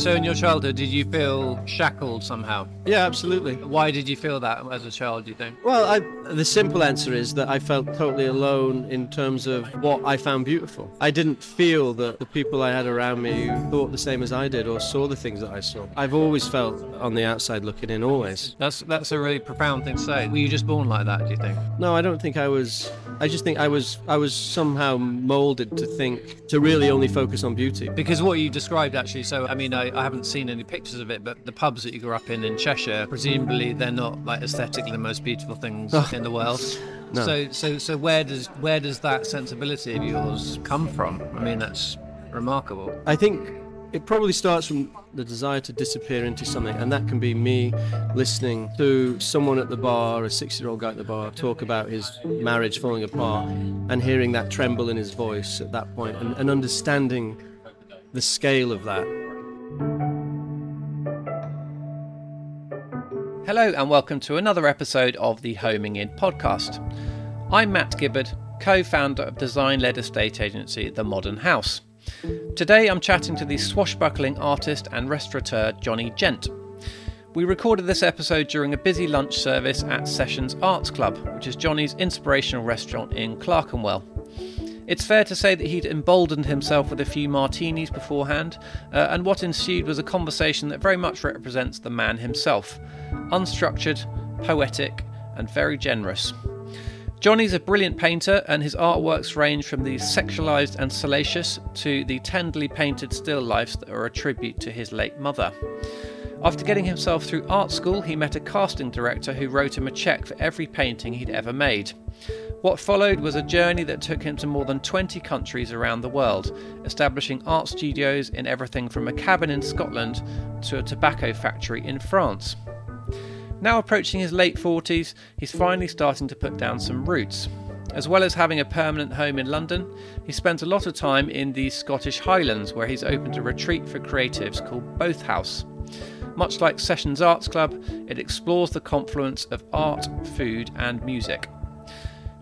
So, in your childhood, did you feel shackled somehow? Yeah, absolutely. Why did you feel that as a child, do you think? Well, I, the simple answer is that I felt totally alone in terms of what I found beautiful. I didn't feel that the people I had around me thought the same as I did or saw the things that I saw. I've always felt on the outside looking in, always. That's that's a really profound thing to say. Were you just born like that, do you think? No, I don't think I was. I just think I was. I was somehow molded to think to really only focus on beauty. Because what you described actually, so I mean, I, I haven't seen any pictures of it, but the pubs that you grew up in in Cheshire, presumably they're not like aesthetically the most beautiful things in the world. No. So, so, so where does where does that sensibility of yours come from? I mean, that's remarkable. I think it probably starts from the desire to disappear into something, and that can be me listening to someone at the bar, a six year old guy at the bar, talk about his marriage falling apart, and hearing that tremble in his voice at that point, and, and understanding the scale of that. Hello, and welcome to another episode of the Homing In podcast. I'm Matt Gibbard, co founder of design led estate agency The Modern House. Today I'm chatting to the swashbuckling artist and restaurateur Jonny Gent. We recorded this episode during a busy lunch service at Sessions Arts Club, which is Jonny's inspirational restaurant in Clerkenwell. It's fair to say that he'd emboldened himself with a few martinis beforehand, uh, and what ensued was a conversation that very much represents the man himself unstructured, poetic, and very generous. Jonny's a brilliant painter, and his artworks range from the sexualized and salacious to the tenderly painted still lifes that are a tribute to his late mother. After getting himself through art school, he met a casting director who wrote him a cheque for every painting he'd ever made. What followed was a journey that took him to more than 20 countries around the world, establishing art studios in everything from a cabin in Scotland to a tobacco factory in France. Now approaching his late 40s, he's finally starting to put down some roots. As well as having a permanent home in London, he spends a lot of time in the Scottish Highlands where he's opened a retreat for creatives called Boath House. Much like Sessions Arts Club, it explores the confluence of art, food, and music.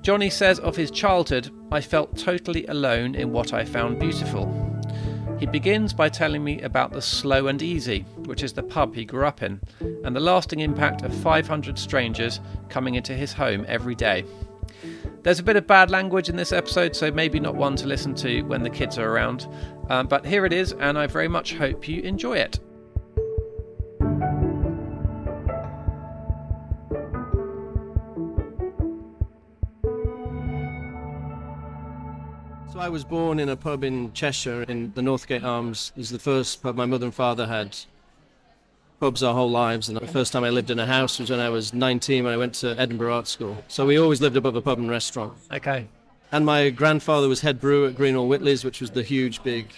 Jonny says of his childhood, I felt totally alone in what I found beautiful. He begins by telling me about the Slow and Easy, which is the pub he grew up in, and the lasting impact of 500 strangers coming into his home every day. There's a bit of bad language in this episode, so maybe not one to listen to when the kids are around, um, but here it is, and I very much hope you enjoy it. I was born in a pub in Cheshire, in the Northgate Arms. It was the first pub my mother and father had pubs our whole lives. And the first time I lived in a house was when I was 19 when I went to Edinburgh Art School. So we always lived above a pub and restaurant. Okay. And my grandfather was head brewer at Greenall Whitley's, which was the huge, big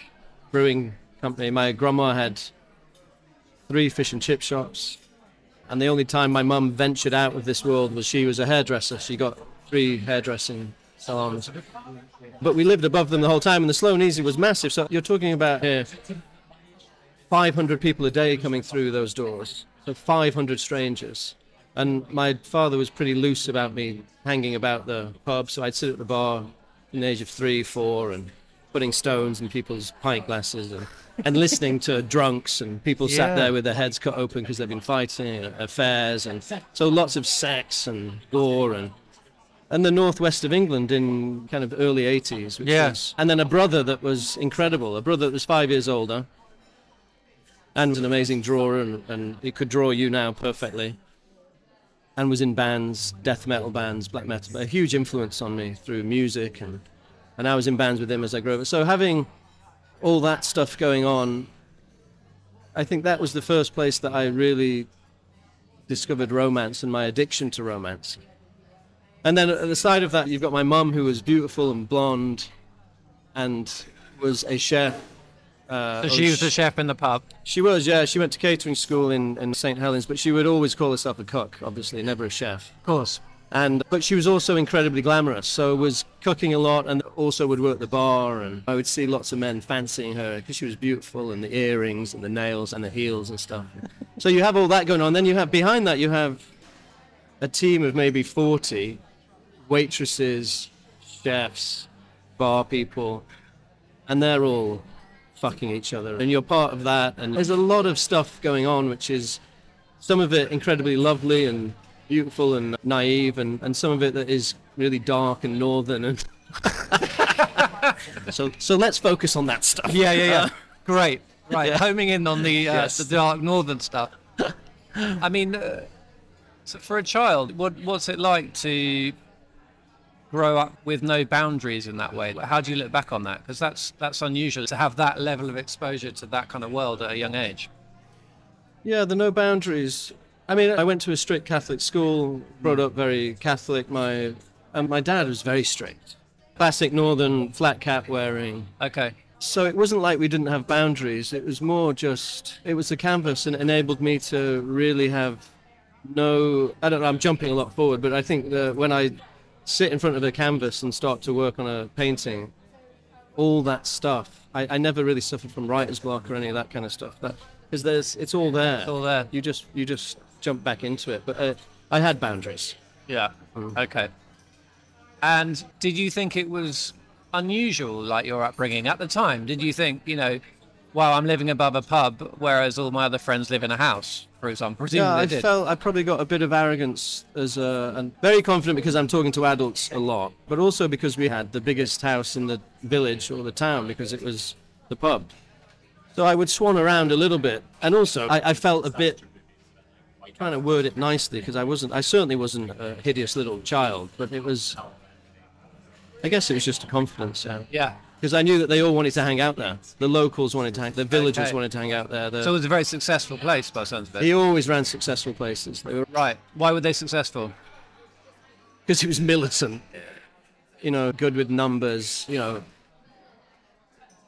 brewing company. My grandma had three fish and chip shops. And the only time my mum ventured out of this world was she was a hairdresser. She got three hairdressing salons. But we lived above them the whole time, and the slow and easy was massive. So you're talking about uh, 500 people a day coming through those doors. So 500 strangers. And my father was pretty loose about me hanging about the pub, so I'd sit at the bar in the age of three, four, and putting stones in people's pint glasses and, and listening to drunks and people Yeah. sat there with their heads cut open because they've been fighting and affairs and so lots of sex and gore and and the northwest of England in kind of early 80s. Which Yeah. was- and then a brother that was incredible, a brother that was five years older and was an amazing drawer and, and he could draw you now perfectly and was in bands, death metal bands, black metal, a huge influence on me through music and, and I was in bands with him as I grew up. So having all that stuff going on, I think that was the first place that I really discovered romance and my addiction to romance. And then at the side of that, you've got my mum, who was beautiful and blonde, and was a chef. Uh, So she was a chef in the pub. She was, yeah. She went to catering school in, in St Helens, but she would always call herself a cook, obviously, never a chef. Of course. And but she was also incredibly glamorous, so was cooking a lot, and also would work the bar. And I would see lots of men fancying her because she was beautiful, and the earrings, and the nails, and the heels, and stuff. so you have all that going on. Then you have behind that, you have a team of maybe forty waitresses, chefs, bar people, and they're all fucking each other, and you're part of that. And there's a lot of stuff going on, which is some of it incredibly lovely and beautiful and naive, and, and some of it that is really dark and northern. And so so let's focus on that stuff. Yeah, yeah, yeah. Uh, Great. Right. Yeah. Homing in on the uh, Yes. the dark northern stuff. I mean, uh, so for a child, what what's it like to grow up with no boundaries in that way? Like, How do you look back on that? Because that's that's unusual to have that level of exposure to that kind of world at a young age. Yeah, the no boundaries. I mean, I went to a strict Catholic school, brought up very Catholic. My and my dad was very strict, classic northern flat cap wearing. Okay. So it wasn't like we didn't have boundaries. It was more just it was the canvas and it enabled me to really have no. I don't know. I'm jumping a lot forward, but I think that when I sit in front of a canvas and start to work on a painting, all that stuff. I, I never really suffered from writer's block or any of that kind of stuff. That because there's it's all there. It's all there. You just you just jump back into it. But uh, I had boundaries. Yeah. Okay. And did you think it was unusual, like your upbringing at the time? Did you think, you know, wow, I'm living above a pub, whereas all my other friends live in a house, for example? Presumably Yeah, I did. felt I probably got a bit of arrogance as a, and very confident because I'm talking to adults a lot, but also because we had the biggest house in the village or the town because it was the pub. So I would swan around a little bit, and also I, I felt a bit trying to word it nicely because I wasn't, I certainly wasn't a hideous little child, but it was. I guess it was just a confidence, yeah. yeah. Because I knew that they all wanted to hang out there. The locals wanted to hang, the villagers Okay. wanted to hang out there. The, So it was a very successful place by sounds of it. he always ran successful places. They were Right. Why were they successful? because he was militant. You know, good with numbers. You know,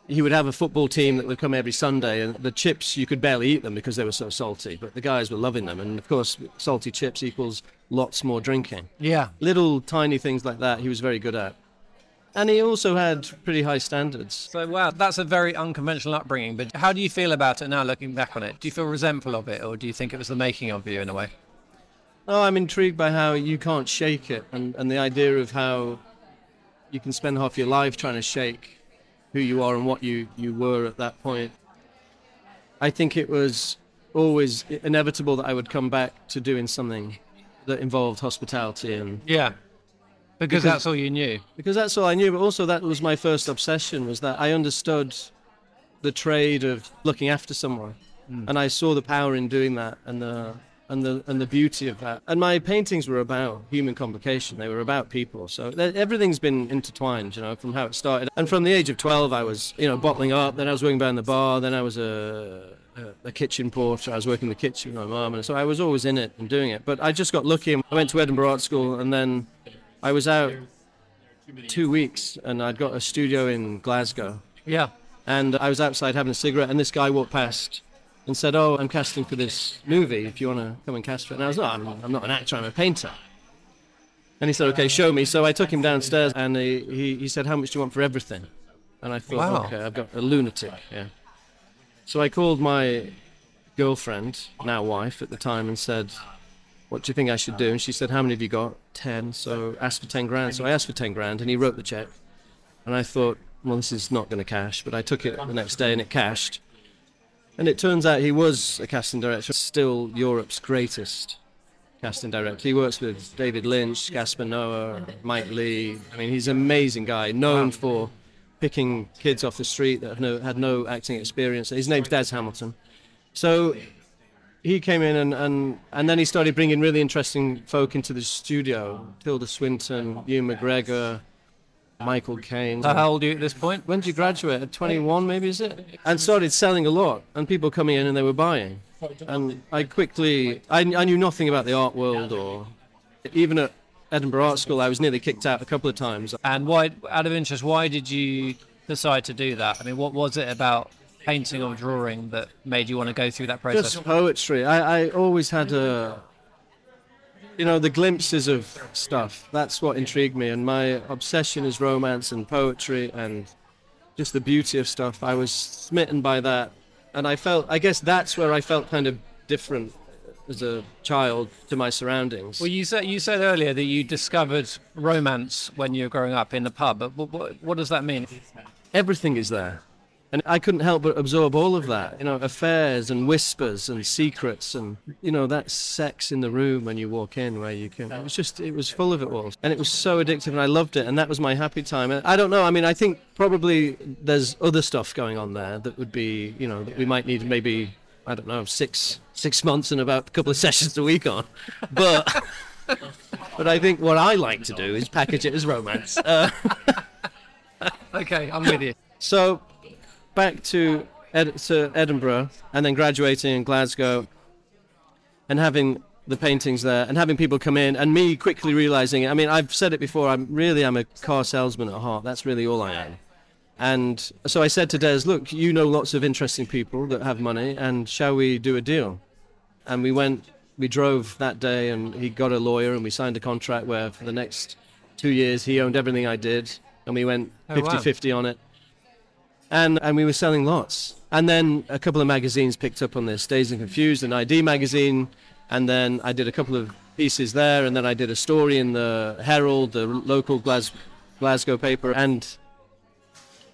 he would have a football team that would come every Sunday, and the chips you could barely eat them because they were so salty. But the guys were loving them, and of course, salty chips equals lots more drinking. Yeah. Little tiny things like that, he was very good at. And he also had pretty high standards. So wow, that's a very unconventional upbringing. But how do you feel about it now, looking back on it? Do you feel resentful of it, or do you think it was the making of you in a way? Oh, I'm intrigued by how you can't shake it, and, and the idea of how you can spend half your life trying to shake who you are and what you, you were at that point. I think it was always inevitable that I would come back to doing something that involved hospitality, and Yeah. Because, Because- that's all you knew. because that's all I knew. But also, that was my first obsession was that I understood the trade of looking after someone, hmm. and I saw the power in doing that, and the and the and the beauty of that. And my paintings were about human complication. They were about people. So everything's been intertwined, you know, from how it started. And from the age of 12, I was, you know, bottling up. Then I was working behind the bar. Then I was a a, a kitchen porter. I was working in the kitchen with my mum, and so I was always in it and doing it. But I just got lucky. I went to Edinburgh Art School, and then I was out two weeks, and I'd got a studio in Glasgow. Yeah. And I was outside having a cigarette, and this guy walked past and said, "Oh, I'm casting for this movie. If you want to come and cast for it." And I was, "No, I'm, I'm not an actor. I'm a painter." And he said, "Okay, show me." So I took him downstairs, and he, he, he said, "How much do you want for everything?" And I thought, Wow. "Okay, I've got a lunatic." Yeah. So I called my girlfriend, now wife at the time, and said, "What do you think I should do?" And she said, "How many have you got?" Ten. So ask for ten grand. So I asked for ten grand, and he wrote the check. And I thought, well, this is not going to cash. But I took it the next day and it cashed. And it turns out he was a casting director, still Europe's greatest casting director. He works with David Lynch, Gaspar Noé, Mike Leigh. I mean, he's an amazing guy, known for picking kids off the street that have no, had no acting experience. His name's Des Hamilton. So he came in and, and, and then he started bringing really interesting folk into the studio. Tilda Swinton, Ewan McGregor, Michael Caine. So how old are you at this point? When did you graduate? At 21, maybe, is it? And started selling a lot, and people coming in and they were buying. And I quickly, I, I knew nothing about the art world, or even at Edinburgh Art School, I was nearly kicked out a couple of times. And why, out of interest, why did you decide to do that? I mean, what was it about painting or drawing that made you want to go through that process? Just poetry. I, I always had a, you know, the glimpses of stuff. That's what intrigued me, and my obsession is romance and poetry and just the beauty of stuff. I was smitten by that, and I felt. I guess that's where I felt kind of different as a child to my surroundings. Well, you said you said earlier that you discovered romance when you were growing up in the pub. But what, what, what does that mean? Everything is there. And I couldn't help but absorb all of that, you know, affairs and whispers and secrets and, you know, that sex in the room when you walk in where you can. It was just, it was full of it all. And it was so addictive and I loved it. And that was my happy time. And I don't know. I mean, I think probably there's other stuff going on there that would be, you know, that we might need maybe, I don't know, six, six months and about a couple of sessions a week on. But, but I think what I like to do is package it as romance. Uh, Okay, I'm with you. so back to, Ed- to Edinburgh and then graduating in Glasgow and having the paintings there and having people come in and me quickly realizing it. I mean I've said it before I'm really I'm a car salesman at heart that's really all I am and so I said to Des look you know lots of interesting people that have money and shall we do a deal and we went we drove that day and he got a lawyer and we signed a contract where for the next two years he owned everything I did and we went Oh, wow. 50-50 on it and and we were selling lots. And then a couple of magazines picked up on this, Dazed and Confused, an i-D magazine, and then I did a couple of pieces there, and then I did a story in the Herald, the local Glas- Glasgow paper, and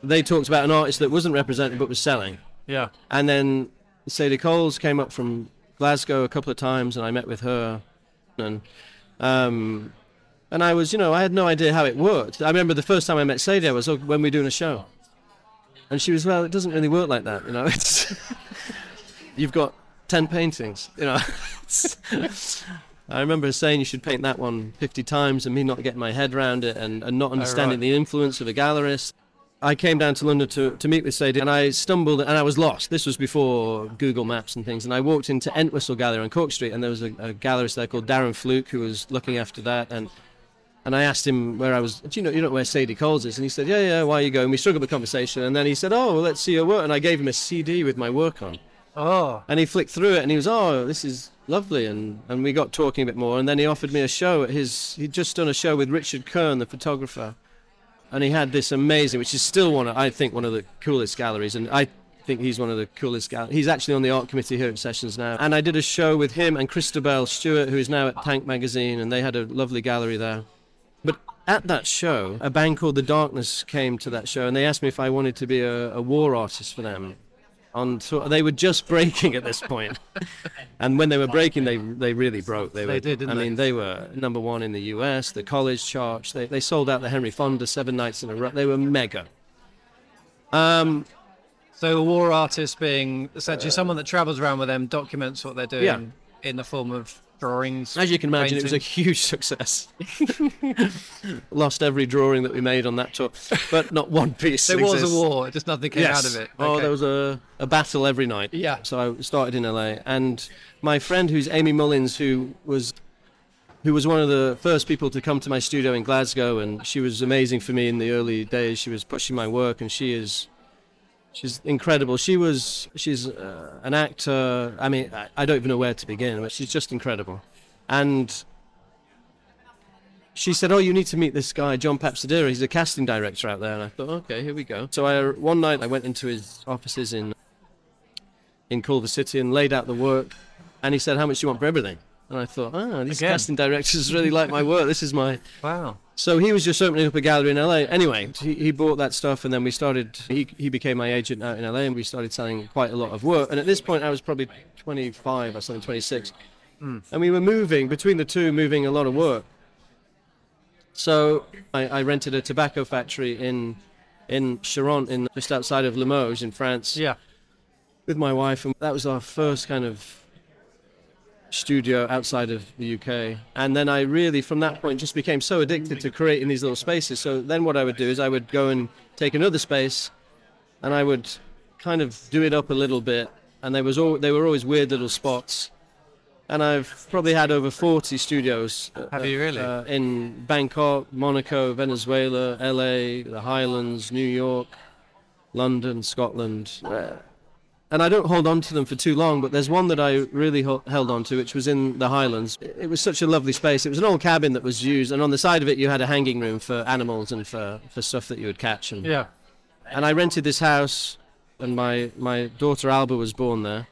they talked about an artist that wasn't represented but was selling. Yeah. And then Sadie Coles came up from Glasgow a couple of times, and I met with her, and um, and I was, you know, I had no idea how it worked. I remember the first time I met Sadie, I was oh, when we were doing a show, and she was, well, it doesn't really work like that, you know. It's you've got ten paintings, you know. I remember saying you should paint that one 50 times, and me not getting my head around it, and, and not oh, understanding right. the influence of a gallerist. I came down to London to, to meet with Sadie and I stumbled and I was lost. This was before Google Maps and things. And I walked into Entwistle Gallery on Cork Street and there was a, a gallerist there called Darren Flook who was looking after that. And and I asked him where I was. Do you know you know where Sadie Coles is? And he said, Yeah, yeah. Why are you going? We struck up a conversation and then he said, Oh, well, let's see your work. And I gave him a CD with my work on. Oh. And he flicked through it and he was, oh, this is lovely. And, and we got talking a bit more. And then he offered me a show at his, he'd just done a show with Richard Kern, the photographer. And he had this amazing, which is still one, of, I think, one of the coolest galleries. And I think he's one of the coolest galleries. He's actually on the art committee here at Sessions now. And I did a show with him and Christabel Stewart, who is now at Tank Magazine. And they had a lovely gallery there. But at that show, a band called The Darkness came to that show, and they asked me if I wanted to be a, a war artist for them. On tour. They were just breaking at this point, and when they were breaking, they they really broke. They, They were, did, didn't I they? mean, they were number one in the U.S. The college charts. They they sold out the Henry Fonda seven nights in a row. They were mega. Um, So a war artist being essentially someone that travels around with them, documents what they're doing Yeah. in the form of drawings. as you can imagine, it was a huge success. Lost every drawing that we made on that tour, but not one piece. There was a war, just nothing came out of it. Oh, Okay. there was a, a battle every night. Yeah. So I started in LA, and my friend, who's Aimee Mullins, who was who was one of the first people to come to my studio in Glasgow, and she was amazing for me in the early days. She was pushing my work, and she is she's incredible. She was she's uh, an actor. I mean, I, I don't even know where to begin, but she's just incredible. And she said, "Oh, you need to meet this guy, John Papsidera. He's a casting director out there." And I thought, "Okay, here we go." So I one night I went into his offices in in Culver City and laid out the work, and he said, "How much do you want for everything?" And I thought, "Ah, these Again. casting directors really like my work. This is my." wow. So he was just opening up a gallery in LA. Anyway, he, he bought that stuff, and then we started. He he became my agent out in LA, and we started selling quite a lot of work. And at this point, I was probably 25 or something, 26, and we were moving between the two, moving a lot of work. So I, I rented a tobacco factory in in Charente, in just outside of Limoges in France Yeah. with my wife, and that was our first kind of studio outside of the UK. And then I really, from that point, just became so addicted to creating these little spaces. So then what I would do is I would go and take another space, and I would kind of do it up a little bit. And there was all, they were always weird little spots. And I've probably had over 40 studios. uh, Have you really? Uh, in Bangkok, Monaco, Venezuela, LA, the Highlands, New York, London, Scotland. Uh, and I don't hold on to them for too long, but there's one that I really ho- held on to, which was in the Highlands. It it was such a lovely space. It was an old cabin that was used, and on the side of it, you had a hanging room for animals and for, for stuff that you would catch. And, Yeah. and I rented this house, and my, my daughter Alba was born there.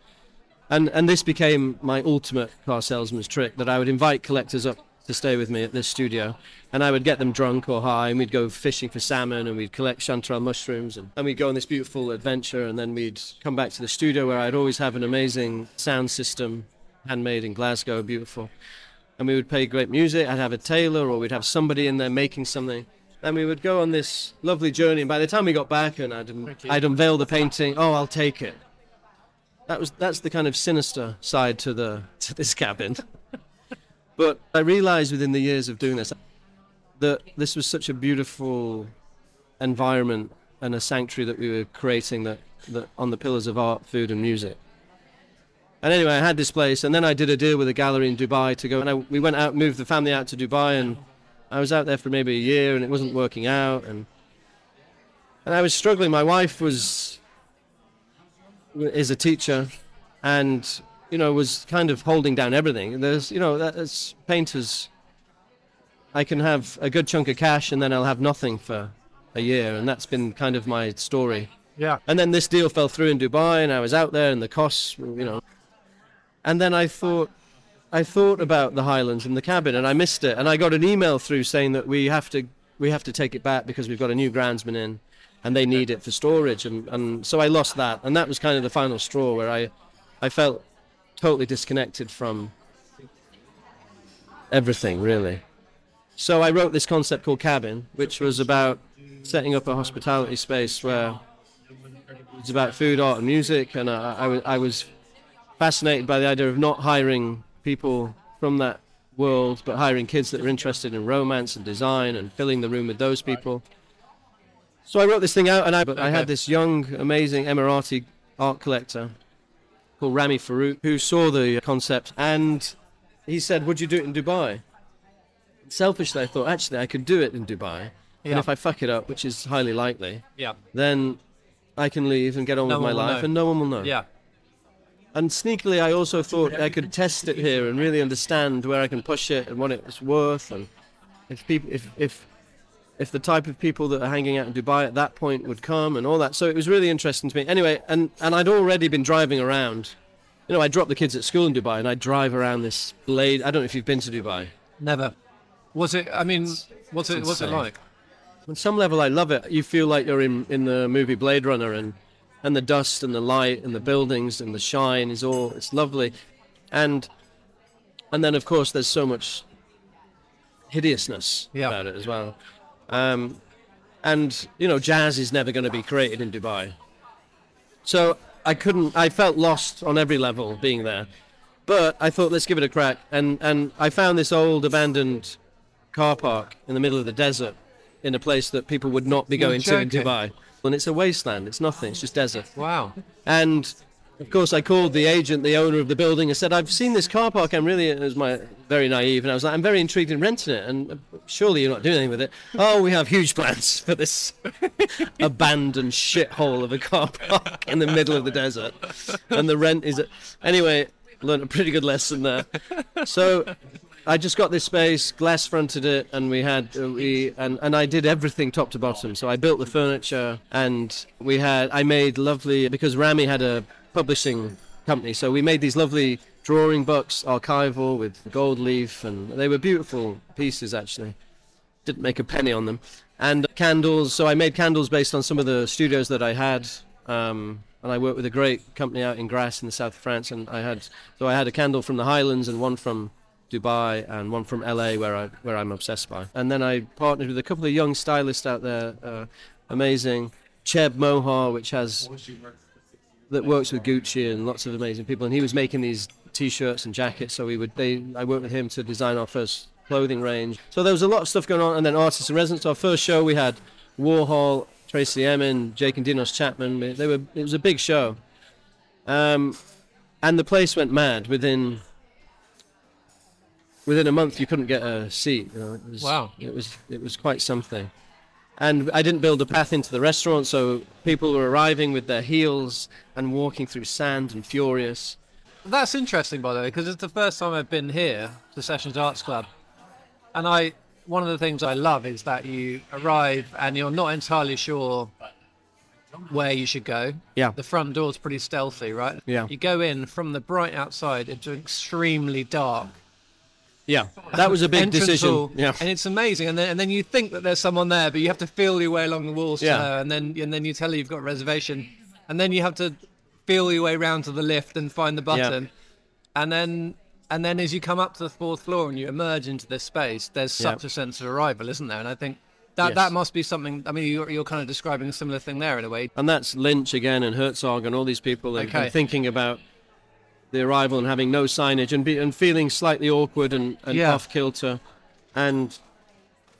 And, and this became my ultimate car salesman's trick that I would invite collectors up to stay with me at this studio, and I would get them drunk or high, and we'd go fishing for salmon, and we'd collect chanterelle mushrooms, and, and we'd go on this beautiful adventure, and then we'd come back to the studio where I'd always have an amazing sound system, handmade in Glasgow, beautiful, and we would play great music. I'd have a tailor, or we'd have somebody in there making something. And we would go on this lovely journey. And by the time we got back, and I'd, um, I'd unveil the painting, oh, I'll take it. That was that's the kind of sinister side to the to this cabin. but I realized within the years of doing this that this was such a beautiful environment and a sanctuary that we were creating that, that on the pillars of art, food, and music. And anyway, I had this place, and then I did a deal with a gallery in Dubai to go. And I, we went out, moved the family out to Dubai, and I was out there for maybe a year, and it wasn't working out, and and I was struggling. My wife was is a teacher, and you know was kind of holding down everything. There's you know as painters, I can have a good chunk of cash, and then I'll have nothing for a year, and that's been kind of my story. Yeah. And then this deal fell through in Dubai, and I was out there, and the costs, you know. And then I thought, I thought about the Highlands and the cabin, and I missed it. And I got an email through saying that we have to, we have to take it back because we've got a new groundsman in, and they need it for storage. And, and so I lost that, and that was kind of the final straw where I, I felt totally disconnected from everything, really. So I wrote this concept called Cabin, which was about setting up a hospitality space where it's about food, art, and music. And I, I, was- I was fascinated by the idea of not hiring people from that world, but hiring kids that are interested in romance and design and filling the room with those people. So I wrote this thing out, and I, but I had this young, amazing Emirati art collector called Rami Farook who saw the concept, and he said, "Would you do it in Dubai?" Selfishly, I thought actually I could do it in Dubai, Yeah. and if I fuck it up, which is highly likely, Yeah. then I can leave and get on No with my life, know. and no one will know. Yeah. And sneakily, I also thought I could test it here and really understand where I can push it and what it's worth, and if people, if if if the type of people that are hanging out in Dubai at that point would come and all that. So it was really interesting to me. Anyway, and and I'd already been driving around. You know, I drop the kids at school in Dubai, and I drive around this blade. I don't know if you've been to Dubai. Never. Was it? I mean, what's it? What's it like? On some level, I love it. You feel like you're in, in the movie Blade Runner, and and the dust and the light and the buildings and the shine is all it's lovely, and and then of course there's so much hideousness Yeah. about it as well, um, and you know jazz is never going to be created in Dubai, so I couldn't. I felt lost on every level being there, but I thought let's give it a crack, and and I found this old abandoned car park in the middle of the desert in a place that people would not be You're going to in. Dubai. And it's a wasteland. It's nothing. It's just desert. Wow. And of course, I called the agent, the owner of the building, and said, "I've seen this car park. I'm really." It was my very naive, and I was like, "I'm very intrigued in renting it." And uh, surely you're not doing anything with it. Oh, we have huge plans for this abandoned shithole of a car park in the middle of the desert, and the rent is. Anyway, learned a pretty good lesson there. So I just got this space, glass fronted it, and we had uh, we and, and I did everything top to bottom. So I built the furniture, and we had I made lovely because Rami had a publishing company, so we made these lovely drawing books, archival with gold leaf, and they were beautiful pieces actually. Didn't make a penny on them, and candles. So I made candles based on some of the studios that I had. Um, and I worked with a great company out in Grasse in the south of France, and I had so I had a candle from the Highlands and one from Dubai and one from LA where I where I'm obsessed by. And then I partnered with a couple of young stylists out there, uh, amazing. Cheb Mohar, which has that works with Gucci and lots of amazing people, and he was making these T-shirts and jackets. So we would they I worked with him to design our first clothing range. So there was a lot of stuff going on, and then artists in residence. Our first show we had Warhol, Tracey Emin, Jake and Dinos Chapman. They were it was a big show, um, and the place went mad within within a month you couldn't get a seat. You know, it was, Wow. It was it was quite something. And I didn't build a path into the restaurant, so people were arriving with their heels and walking through sand and furious. That's interesting, by the way, because it's the first time I've been here, the Sessions Arts Club, and I. One of the things I love is that you arrive and you're not entirely sure where you should go. Yeah. The front door's pretty stealthy, right? Yeah. You go in from the bright outside into extremely dark, Yeah, that was a big decision. hall, Yeah, and it's amazing. And then and then you think that there's someone there, but you have to feel your way along the walls. to Yeah. her, and then and then you tell her you've got a reservation, and then you have to feel your way round to the lift and find the button, yeah. and then and then as you come up to the fourth floor and you emerge into this space, there's Yeah. such a sense of arrival, isn't there? And I think that Yes. that must be something. I mean, you're, you're kind of describing a similar thing there in a way. and that's Lynch again and Herzog and all these people Okay. and thinking about the arrival and having no signage and be, and feeling slightly awkward and, and Yeah. off kilter, and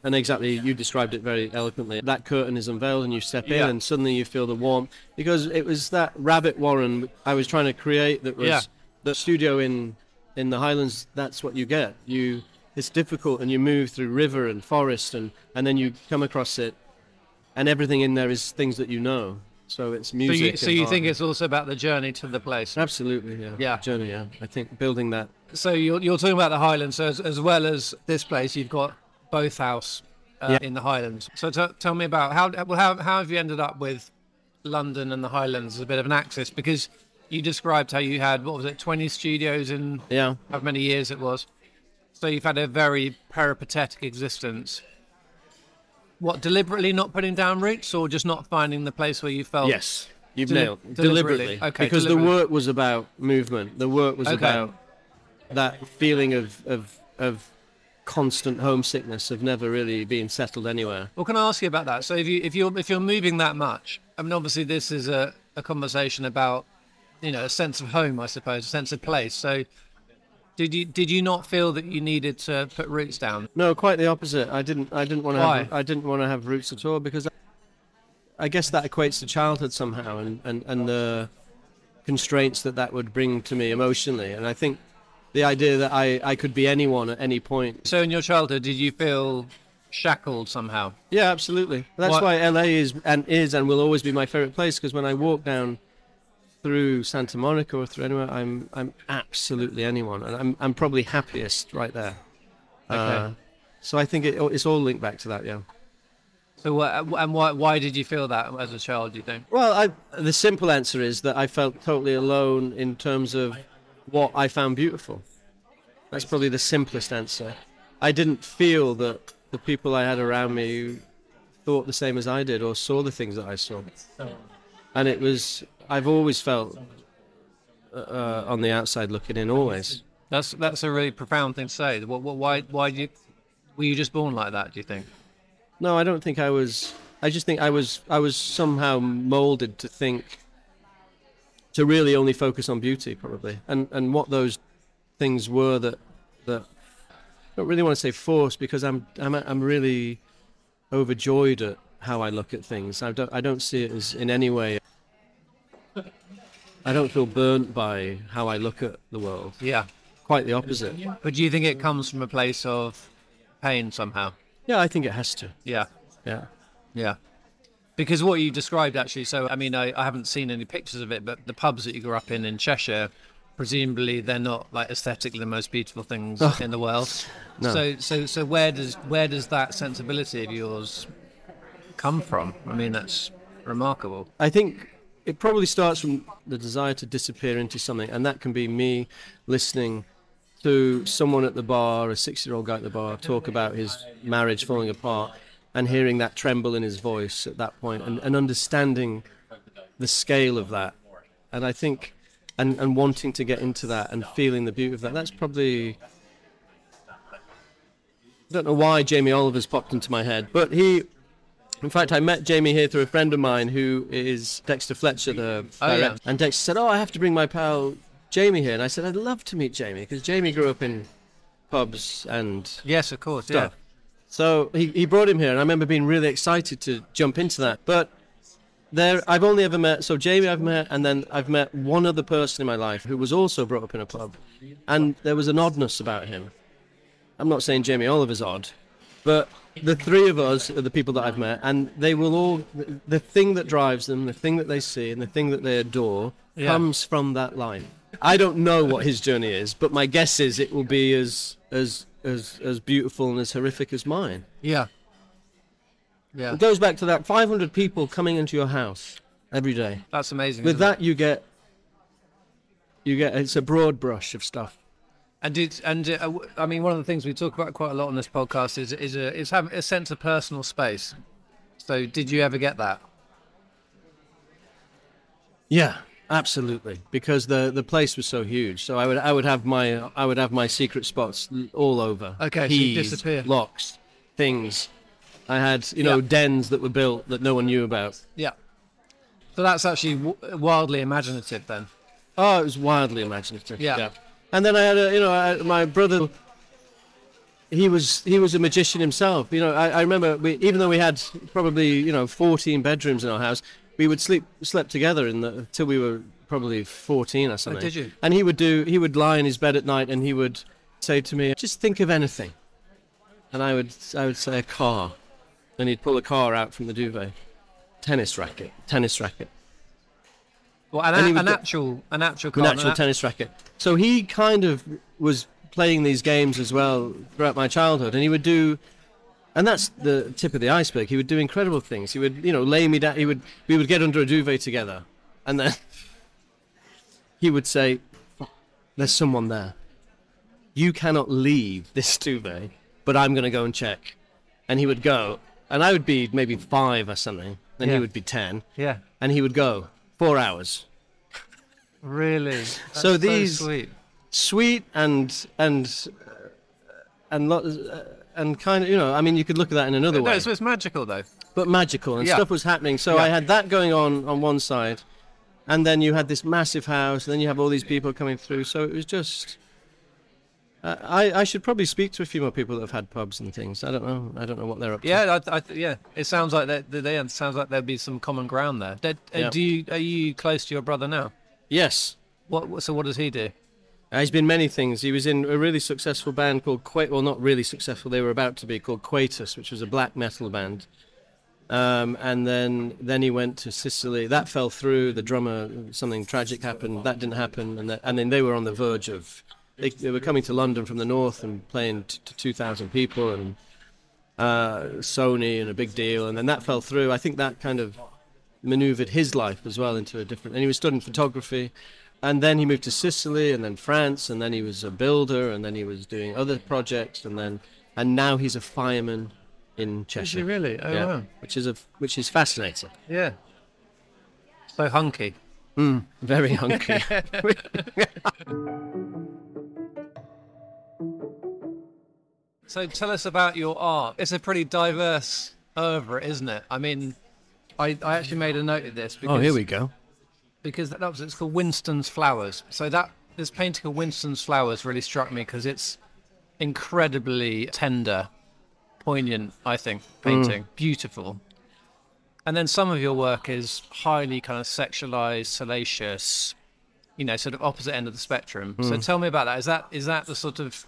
and exactly you described it very eloquently. That curtain is unveiled and you step in and suddenly you feel the warmth because it was that rabbit warren I was trying to create that was Yeah. the studio in in the Highlands. That's what you get. You it's difficult and you move through river and forest and and then you come across it and everything in there is things that you know. So it's So music. you, so you think it's also about the journey to the place. absolutely yeah. Yeah. Journey, yeah. I think building that. So you're, you're talking about the Highlands, so as, as well as this place, you've got Boath House uh, Yeah. in the Highlands. So t- tell me about how, well, how how have you ended up with London and the Highlands as a bit of an axis? Because you described how you had what was it, 20 studios in Yeah. how many years it was. So you've had a very peripatetic existence. What deliberately not putting down roots, or just not finding the place where you felt? Yes. You've Deli- nailed deliberately. deliberately. Okay, Because deliberately. the work was about movement. The work was Okay. about that feeling of, of of constant homesickness of never really being settled anywhere. Well, can I ask you about that? So if you if you're if you're moving that much, I mean, obviously this is a, a conversation about you know a sense of home, I suppose, a sense of place. So did you did you not feel that you needed to put roots down? No, quite the opposite. I didn't. I didn't want to. Have, I didn't want to have roots at all because I, I guess that equates to childhood somehow, and, and, and the constraints that that would bring to me emotionally. And I think the idea that I, I could be anyone at any point. So in your childhood, did you feel shackled somehow? Yeah, absolutely. That's What- why LA is and is and will always be my favorite place because when I walk down through Santa Monica or through anywhere, I'm I'm absolutely anyone, and I'm I'm probably happiest right there. Okay. Uh, so I think it, it's all linked back to that. Yeah. So what and why why did you feel that as a child? Do you think? Well, I, the simple answer is that I felt totally alone in terms of what I found beautiful. That's probably the simplest answer. I didn't feel that the people I had around me thought the same as I did or saw the things that I saw. And it was, I've always felt uh, uh, on the outside looking in, always. That's that's a really profound thing to say. What, what why why did you were you just born like that? Do you think? No, I don't think I was. I just think I was. I was somehow molded to think, to really only focus on beauty, probably, and and what those things were that that. I don't really want to say force because I'm I'm I'm really overjoyed at how I look at things. I don't I don't see it as in any way. I don't feel burnt by how I look at the world. Yeah. Quite the opposite. But do you think it comes from a place of pain somehow? Yeah, I think it has to. Yeah. Yeah. Yeah. Because what you described actually, so I mean, I, I haven't seen any pictures of it, but the pubs that you grew up in in Cheshire, presumably they're not like aesthetically the most beautiful things oh. in the world. No. So, so, so where does where does that sensibility of yours come from? I mean, that's remarkable. I think it probably starts from the desire to disappear into something, and that can be me listening to someone at the bar, a six-year-old guy at the bar, talk about his marriage falling apart, and hearing that tremble in his voice at that point, and, and understanding the scale of that. And I think, and, and wanting to get into that and feeling the beauty of that. That's probably. I don't know why Jamie Oliver's popped into my head, but he in fact, I met Jamie here through a friend of mine who is Dexter Fletcher, the Oh, yeah. And Dexter said, "Oh, I have to bring my pal Jamie here." And I said, "I'd love to meet Jamie because Jamie grew up in pubs and Yes, of course. Yeah. So he, he brought him here, and I remember being really excited to jump into that. But there, I've only ever met so Jamie I've met, and then I've met one other person in my life who was also brought up in a pub, and there was an oddness about him. I'm not saying Jamie Oliver's odd, but the three of us are the people that I've met, and they will all the, the thing that drives them, the thing that they see, and the thing that they adore Yeah. comes from that line. I don't know what his journey is, but my guess is it will be as as as as beautiful and as horrific as mine. Yeah. Yeah. It goes back to that 500 people coming into your house every day. That's amazing. With isn't it? that, you get you get it's a broad brush of stuff. And did and uh, I mean one of the things we talk about quite a lot on this podcast is is a, is having a sense of personal space. So did you ever get that? Yeah, absolutely. Because the the place was so huge, so I would I would have my I would have my secret spots all over. Okay, so Keys, disappear. locks, things. I had you know Yeah. dens that were built that no one knew about. Yeah. So that's actually w- wildly imaginative then. Oh, it was wildly imaginative. Yeah. And then I had a, you know, I, my brother. He was he was a magician himself. You know, I, I remember we, even though we had probably you know 14 bedrooms in our house, we would sleep slept together in the till we were probably 14 or oh, something. Oh, did you? And he would do he would lie in his bed at night and he would say to me, "Just think of anything," and I would I would say a car, and he'd pull a car out from the duvet, tennis racket, tennis racket. Well, an, a- an actual an actual an actual an tennis racket. So he kind of was playing these games as well throughout my childhood, and he would do, and that's the tip of the iceberg. He would do incredible things. He would, you know, lay me down. He would, we would get under a duvet together, and then he would say, "There's someone there. You cannot leave this duvet, but I'm going to go and check." And he would go, and I would be maybe five or something, and Yeah. he would be ten, Yeah. and he would go four hours. Really. That's So these- sweet. sweet and and uh, and lot uh, and kind of you know I mean you could look at that in another No, way, so it's magical though. but magical and Yeah. stuff was happening. So Yeah. I had that going on on one side, and then you had this massive house, and then you have all these people coming through. So it was just. Uh, I I should probably speak to a few more people that have had pubs and things. I don't know. I don't know what they're up to. Yeah, I, I, yeah. It sounds like that. that- It sounds like there'd be some common ground there. Did, uh, Yeah. Do you are you close to your brother now? Yes. What? So what does he do? Uh, he's been many things. He was in a really successful band called Qua- well, not really successful. They were about to be called Quatus, which was a black metal band. Um, and then then he went to Sicily. That fell through. The drummer, something tragic happened. That didn't happen. And, that, and then they were on the verge of. They, they were coming to London from the north and playing t- to 2,000 people and uh, Sony and a big deal. And then that fell through. I think that kind of maneuvered his life as well into a different. And he was studying photography, and then he moved to Sicily, and then France, and then he was a builder, and then he was doing other projects, and then and now he's a fireman in Cheshire. really? Oh yeah, wow. which is a which is fascinating. Yeah. So hunky. Very hunky. So tell us about your art. It's a pretty diverse oeuvre, isn't it? I mean, I, I actually made a note of this because oh, here we go. because that was it's called Winston's Flowers. So that this painting of Winston's Flowers really struck me because it's incredibly tender, poignant. I think mm. painting, beautiful. And then some of your work is highly kind of sexualized, salacious, you know, sort of opposite end of the spectrum. So mm. tell me about that. Is that is that the sort of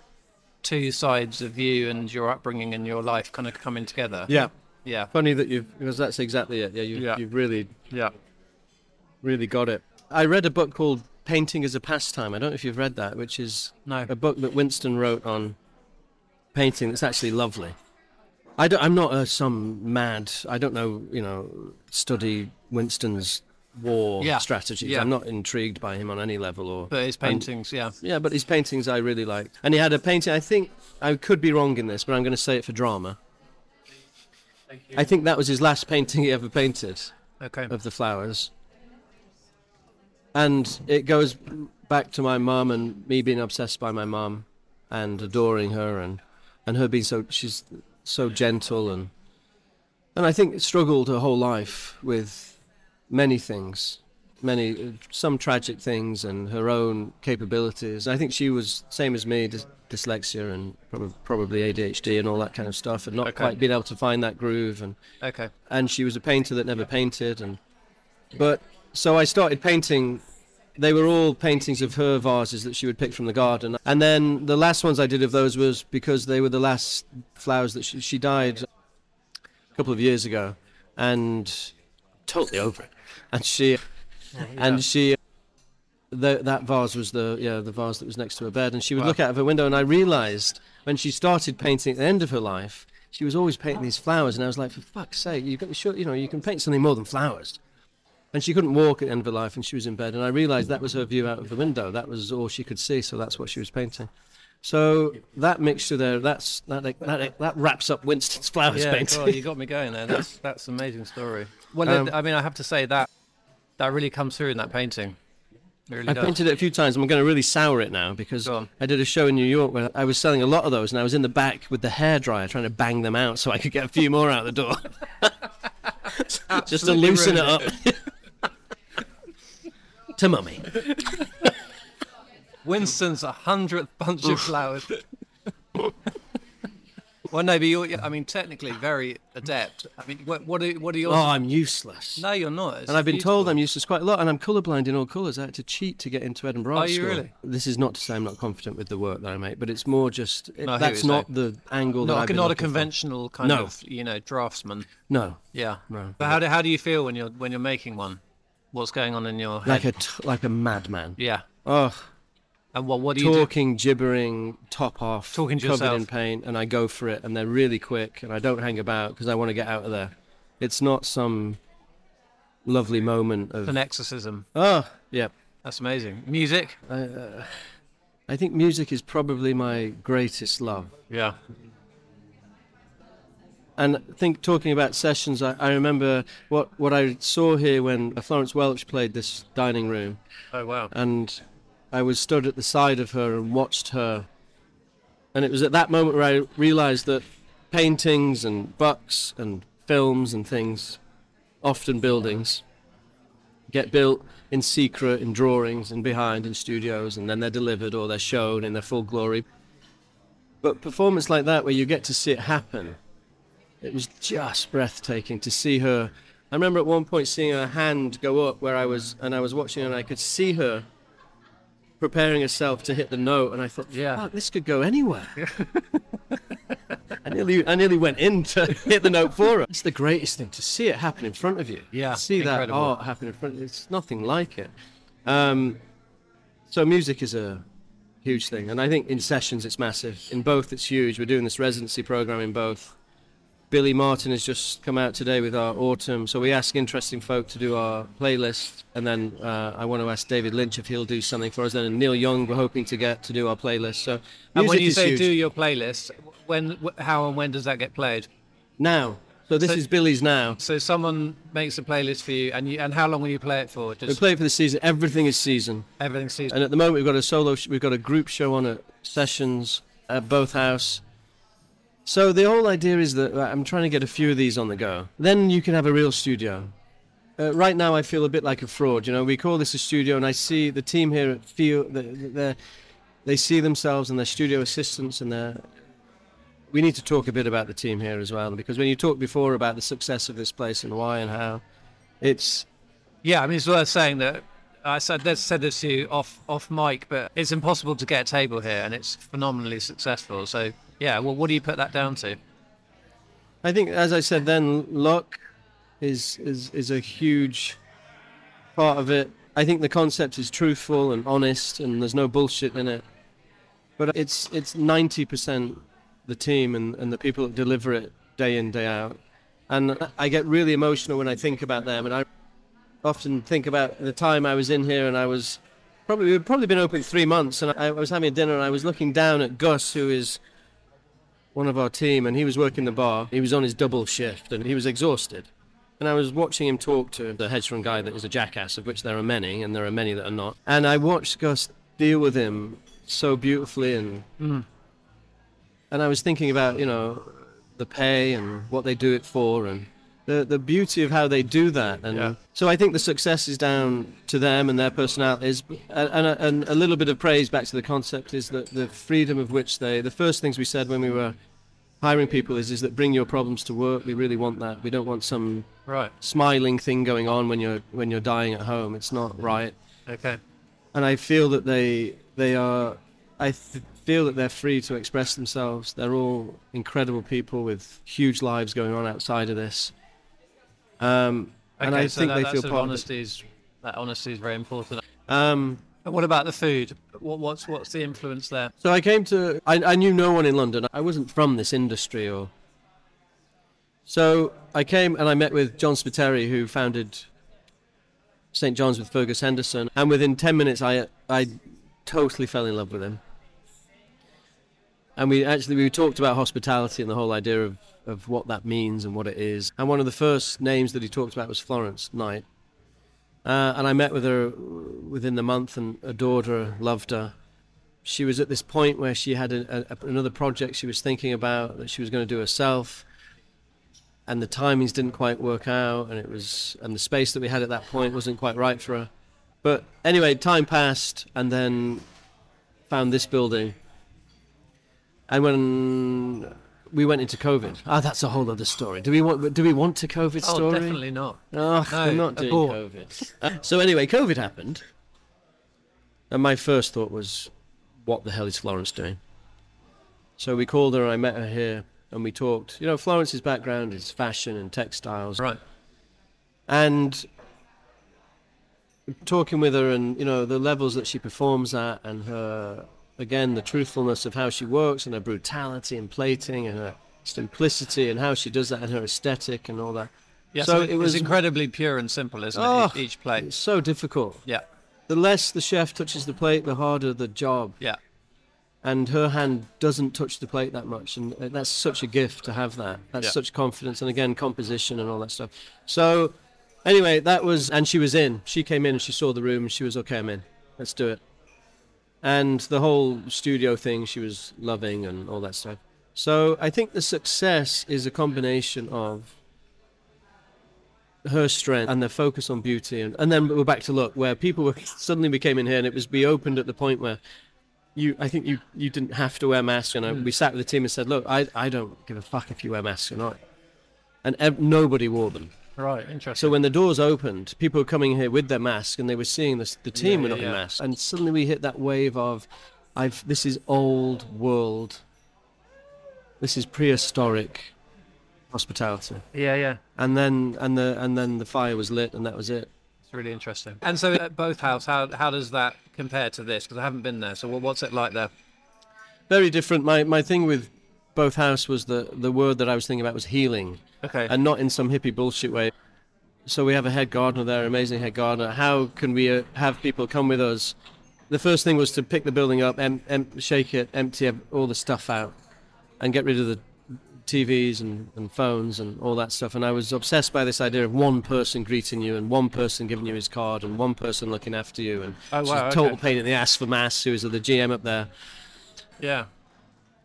two sides of you and your upbringing and your life kind of coming together? Yeah. Yeah. Funny that you've because that's exactly it. Yeah, you Yeah. you've really Yeah. really got it. I read a book called Painting as a Pastime. I don't know if you've read that, which is No. a book that Winston wrote on painting that's actually lovely. I don't, I'm not a, some mad, I don't know, you know, study Winston's war Yeah, strategies. yeah. I'm not intrigued by him on any level. Or But his paintings, yeah. Yeah, but his paintings I really like. And he had a painting, I think, I could be wrong in this, but I'm going to say it for drama. I think that was his last painting he ever painted Okay. of the flowers. And it goes back to my mum and me being obsessed by my mum and adoring her and, and her being so she's so gentle and and I think struggled her whole life with many things, many some tragic things and her own capabilities. I think she was same as me, dys- dyslexia and probably probably ADHD and all that kind of stuff, and not Okay. quite being able to find that groove and Okay. and she was a painter that never painted and but so I started painting they were all paintings of her vases that she would pick from the garden and then the last ones I did of those was because they were the last flowers that she, she died a couple of years ago and totally over it and she and she the, that vase was the yeah the vase that was next to her bed and she would Wow. look out of her window and I realized when she started painting at the end of her life she was always painting these flowers and I was like for fuck's sake you got sure you know you can paint something more than flowers and she couldn't walk at the end of her life and she was in bed and I realized that was her view out of the window that was all she could see so that's what she was painting So that mixture there, that's that that, that wraps up Winston's flowers Yeah, painting. God, you got me going there. That's that's an amazing story. Well, Um, I mean, I have to say that that really comes through in that painting. It really I does. painted it a few times. I'm going to really sour it now because I did a show in New York where I was selling a lot of those, and I was in the back with the hairdryer trying to bang them out so I could get a few more out the door, just to loosen it up. to mummy. Winston's a hundredth bunch of flowers. well, no, but you're. I mean, technically very adept. I mean, what what are, what are yours? Oh, I'm useless. no, you're not. It's And I've been told. I'm useless quite a lot, and I'm colourblind in all colours. I had to cheat to get into Edinburgh Are Art you School. really? This is not to say I'm not confident with the work that I make, but it's more just it- No, that's not the angle that been not a looking for. conventional kind No. of you know draftsman. No, Yeah. No. But how do how do you feel when you're when you're making one? What's going on in your head? like a t- like a madman. yeah. Oh, And what what do you talking, gibbering, top off, Talking covered in paint, and I go for it, and they're really quick, and I don't hang about because I want to get out of there. It's not some lovely moment of An exorcism. oh yeah. That's amazing. Music. I, uh, I think music is probably my greatest love. Yeah. And I think talking about sessions, I, I remember what, what I saw here when Florence Welch played this dining room, Oh wow. and I was stood at the side of her and watched her. And it was at that moment where I realised that paintings and books and films and things, often buildings, get built in secret in drawings and behind in studios, and then they're delivered or they're shown in their full glory. But performance like that, where you get to see it happen, it was just breathtaking to see her. I remember at one point seeing her hand go up where I was, and I was watching, and I could see her preparing herself to hit the note, and I thought, Yeah. "Fuck, this could go anywhere." I nearly, I nearly went in to hit the note for her. It's the greatest thing to see it happen in front of you. Yeah, see that incredible. art happen in front. of you. It's nothing like it. Um, so music is a huge thing, and I think in sessions it's massive. In both, it's huge. We're doing this residency program in both. Billy Martin has just come out today with our autumn, so we ask interesting folk to do our playlist, and then uh, I want to ask David Lynch if he'll do something for us. Then and Neil Young, we're hoping to get to do our playlist. So And when you say huge. do your playlist, when, how, and when does that get played? now, so this So- is Billy's now. So someone makes a playlist for you, and you, and how long will you play it for? We play it for the season. Everything is season. everything season. And at the moment, we've got a solo, sh- we've got a group show on at Sessions at Boath House. So the whole idea is that I'm trying to get a few of these on the go. Then you can have a real studio. Uh, right now, I feel a bit like a fraud. You know, we call this a studio, and I see the team here feel they they see themselves and their studio assistants and their. We need to talk a bit about the team here as well, because when you talked before about the success of this place and why and how, it's Yeah, I mean, it's worth saying that I said let's said this to you off off mic, but it's impossible to get a table here, and it's phenomenally successful. So yeah, well, what do you put that down to? I think, as I said, then luck is is is a huge part of it. I think the concept is truthful and honest, and there's no bullshit in it. But it's it's ninety percent the team and, and the people that deliver it day in day out, and I get really emotional when I think about them, and I often think about the time I was in here and I was probably we've probably been open three months, and I was having dinner and I was looking down at Gus, who is one of our team, and he was working the bar. He was on his double shift, and he was exhausted. And I was watching him talk to the hedge fund guy that is a jackass, of which there are many, and there are many that are not. And I watched Gus deal with him so beautifully, and mm. and I was thinking about you know the pay and what they do it for, and the the beauty of how they do that. And Yeah. so I think the success is down to them and their personalities, and, and, a- and a little bit of praise back to the concept is that the freedom of which they. The first things we said when we were hiring people is is that bring your problems to work. We really want that. We don't want some Right. smiling thing going on when you're when you're dying at home. It's not mm-hmm. right. Okay. And I feel that they they are. I th- feel that they're free to express themselves. They're all incredible people with huge lives going on outside of this. Um, and I so think that, they feel part of it. honesty is that honesty is very important. Um, And what about the food? What, what's what's the influence there? So I came to. I, I knew no one in London. I wasn't from this industry, or. So I came and I met with Jon Spiteri, who founded St John's with Fergus Henderson, and within ten minutes, I I totally fell in love with him. And we actually we talked about hospitality and the whole idea of, of what that means and what it is. And one of the first names that he talked about was Florence Knight. Uh, and I met with her within the month and adored her, loved her. She was at this point where she had a, a, another project she was thinking about that she was going to do herself, and the timings didn't quite work out, and it was and the space that we had at that point wasn't quite right for her. But anyway, time passed, and then found this building. And when we went into COVID, ah, that's a whole other story. Do we want? Do we want a COVID Oh, story? definitely not. Oh, No, we're not doing abort. COVID. Uh, so anyway, COVID happened, and my first thought was, "What the hell is Florence doing?" So we called her. and I met her here, and we talked. You know, Florence's background is fashion and textiles, Right. and talking with her, and you know the levels that she performs at, and her again the truthfulness of how she works, and her brutality and plating, and her simplicity, and how she does that, and her aesthetic, and all that. Yeah, So so, it it was- incredibly pure and simple, isn't Oh, it? Ah, each, each plate. It's so difficult. Yeah, The less the chef touches the plate, the harder the job. yeah. And her hand doesn't touch the plate that much, and that's such a gift to have that. That's Yeah. such confidence, and again, composition and all that stuff. So, anyway, that was, and she was in. She came in and she saw the room, and she was okay. I'm in. Let's do it. And the whole studio thing, she was loving, and all that stuff. So, I think the success is a combination of her strength and the focus on beauty. And, and then we're back to look where people were suddenly we came in here and it was we opened at the point where you I think you you didn't have to wear masks and I, mm. we sat with the team and said look I I don't give a fuck if you wear masks or not. And ev- nobody wore them Right. Interesting. so when the doors opened people were coming here with their mask and they were seeing this the team Yeah, were yeah, not in yeah. masks and suddenly we hit that wave of I've this is old world this is prehistoric hospitality yeah, yeah. and then and the and then the fire was lit and that was it It's really interesting. And so at Boath House, how how does that compare to this? Because I haven't been there. So what's it like there? very different my my thing with Boath House was the the word that i was thinking about was healing Okay. and not in some hippie bullshit way so we have a head gardener there amazing head gardener how can we uh, have people come with us the first thing was to pick the building up em- em- shake it empty all the stuff out and get rid of the TVs and, and phones and all that stuff. And I was obsessed by this idea of one person greeting you and one person giving you his card and one person looking after you. And Oh, wow, a total okay. pain in the ass for Mass, who is the GM up there. yeah.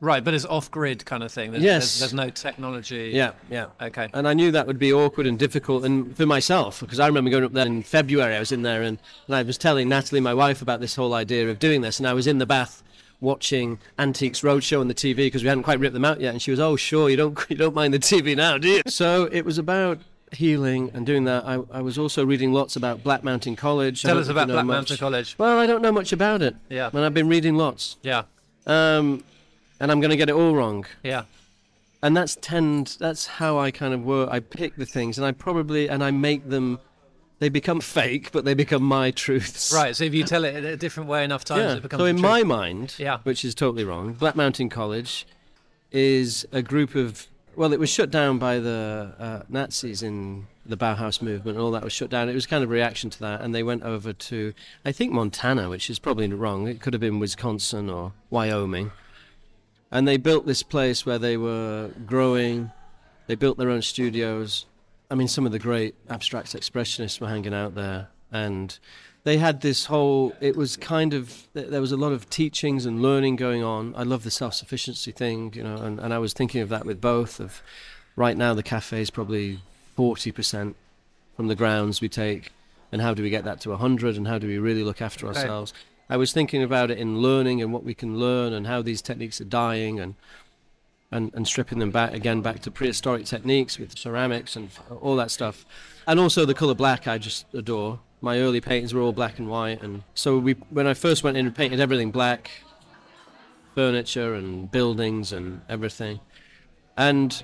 Right, but it's off-grid kind of thing. There's, Yes. There's, there's no technology. Yeah, yeah. Okay. And I knew that would be awkward and difficult, and for myself, because I remember going up there in February. I was in there, and, and I was telling Natalie, my wife, about this whole idea of doing this, and I was in the bath watching Antiques Roadshow on the TV because we hadn't quite ripped them out yet, and she was, "Oh, sure, you don't you don't mind the TV now, do you?" So it was about healing and doing that. I, I was also reading lots about Black Mountain College. Tell us know if you about Black much. Mountain College. Well, I don't know much about it. Yeah. and I've been reading lots, Yeah. um, and I'm going to get it all wrong Yeah. and that's tend that's how I kind of work. I pick the things, and I probably and I make them. They become fake, but they become my truths. Right. So if you tell it in a different way enough times, Yeah. it becomes So in my mind, Yeah. which is totally wrong, Black Mountain College is a group of. Well, it was shut down by the uh, Nazis in the Bauhaus movement, all that was shut down. It was kind of a reaction to that, and they went over to, I think, Montana, which is probably wrong. It could have been Wisconsin or Wyoming. And they built this place where they were growing. They built their own studios. I mean, some of the great abstract expressionists were hanging out there, and they had this whole. It was kind of there was a lot of teachings and learning going on. I love the self-sufficiency thing, you know, and, and I was thinking of that with both. Of right now, the cafe is probably forty percent from the grounds we take, and how do we get that to hundred, and how do we really look after ourselves? I was thinking about it in learning and what we can learn, and how these techniques are dying, and and, and stripping them back again back to prehistoric techniques with ceramics and all that stuff. And also the color black I just adore. My early paintings were all black and white and so we when I first went in and painted everything black furniture and buildings and everything. And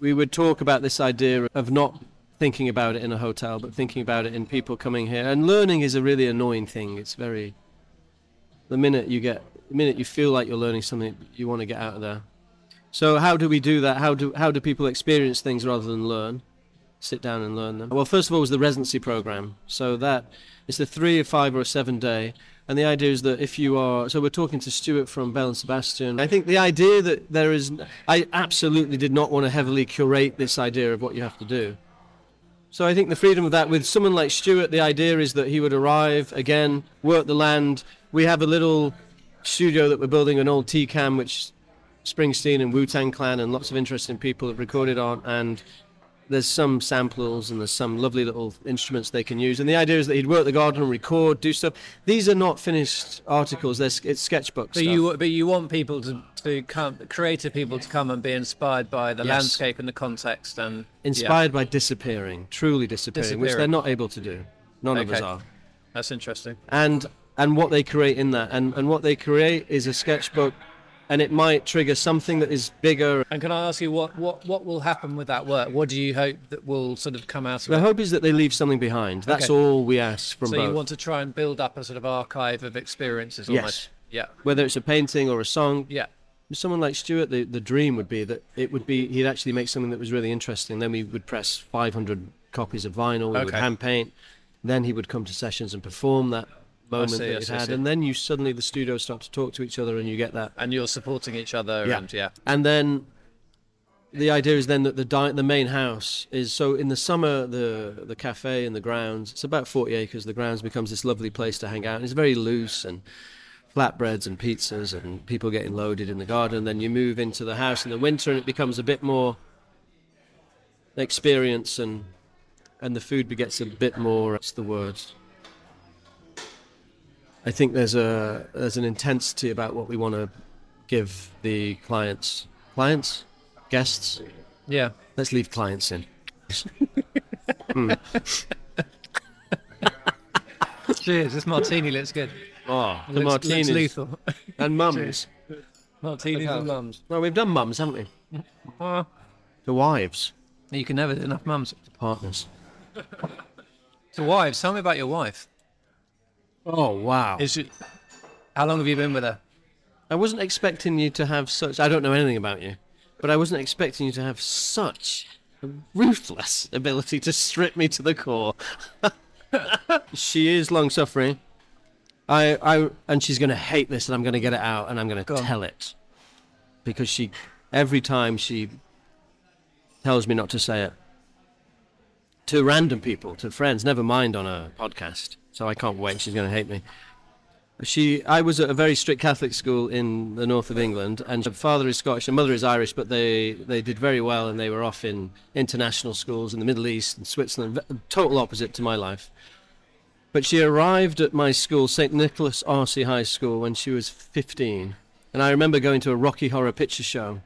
we would talk about this idea of not thinking about it in a hotel but thinking about it in people coming here. And learning is a really annoying thing. It's very the minute you get the minute you feel like you're learning something you want to get out of there. So how do we do that? How do how do people experience things rather than learn? Sit down and learn them. Well, first of all, was the residency program. So that it's a three, or five, or a seven day And the idea is that if you are, so we're talking to Stuart from Belle and Sebastian. I think the idea that there is, I absolutely did not want to heavily curate this idea of what you have to do. So I think the freedom of that with someone like Stuart, the idea is that he would arrive again, work the land. We have a little studio that we're building, an old Tascam, which Springsteen and Wu Tang Clan and lots of interesting people have recorded on, and there's some samples and there's some lovely little instruments they can use. And the idea is that he'd work the garden and record, do stuff. These are not finished articles. They're, it's sketchbook But stuff. you but you want people to, to come, creative people to come and be inspired by the Yes. landscape and the context and Inspired by disappearing, truly disappearing, which they're not able to do. None of us are. That's interesting. and and what they create in that and and what they create is a sketchbook and it might trigger something that is bigger And can I ask you what, what, what will happen with that work? What do you hope that will sort of come out of the it? The hope is that they leave something behind that's Okay. all we ask from So both you want to try and build up a sort of archive of experiences Yes. Yeah. whether it's a painting or a song Yeah. someone like Stuart the, the dream would be that it would be he'd actually make something that was really interesting then we would press 500 copies of vinyl we would hand paint then he would come to sessions and perform that moment see, that I had and then you suddenly the studios start to talk to each other and you get that. And you're supporting each other Yeah. and yeah. And then the idea is then that the di- the main house is so in the summer the the cafe and the grounds it's about 40 acres the grounds becomes this lovely place to hang out. And it's very loose and flatbreads and pizzas and people getting loaded in the garden. Then you move into the house in the winter and it becomes a bit more experience and and the food gets a bit more what's the word I think there's a there's an intensity about what we want to give the clients clients guests Yeah. let's leave clients in hmm. Cheers. This martini looks good. oh the Looks- looks lethal. and mums Martinis and mums. well we've done mums haven't we mm-hmm. Well, the wives you can never do enough mums. partners So wives, tell me about your wife. Oh wow. Is she, how long have you been with her? I wasn't expecting you to have such I don't know anything about you but I wasn't expecting you to have such a ruthless ability to strip me to the core. She is long suffering. I, I and she's going to hate this and I'm going to get it out and I'm going Go to tell it. Because she every time she tells me not to say it to random people to friends never mind on a podcast so I can't wait she's going to hate me she I was at a very strict Catholic school in the north of England and her father is Scottish and mother is Irish but they they did very well and they were off in international schools in the Middle East and Switzerland total opposite to my life but she arrived at my school, St. Nicholas RC High School, when she was 15. And I remember going to a Rocky Horror Picture Show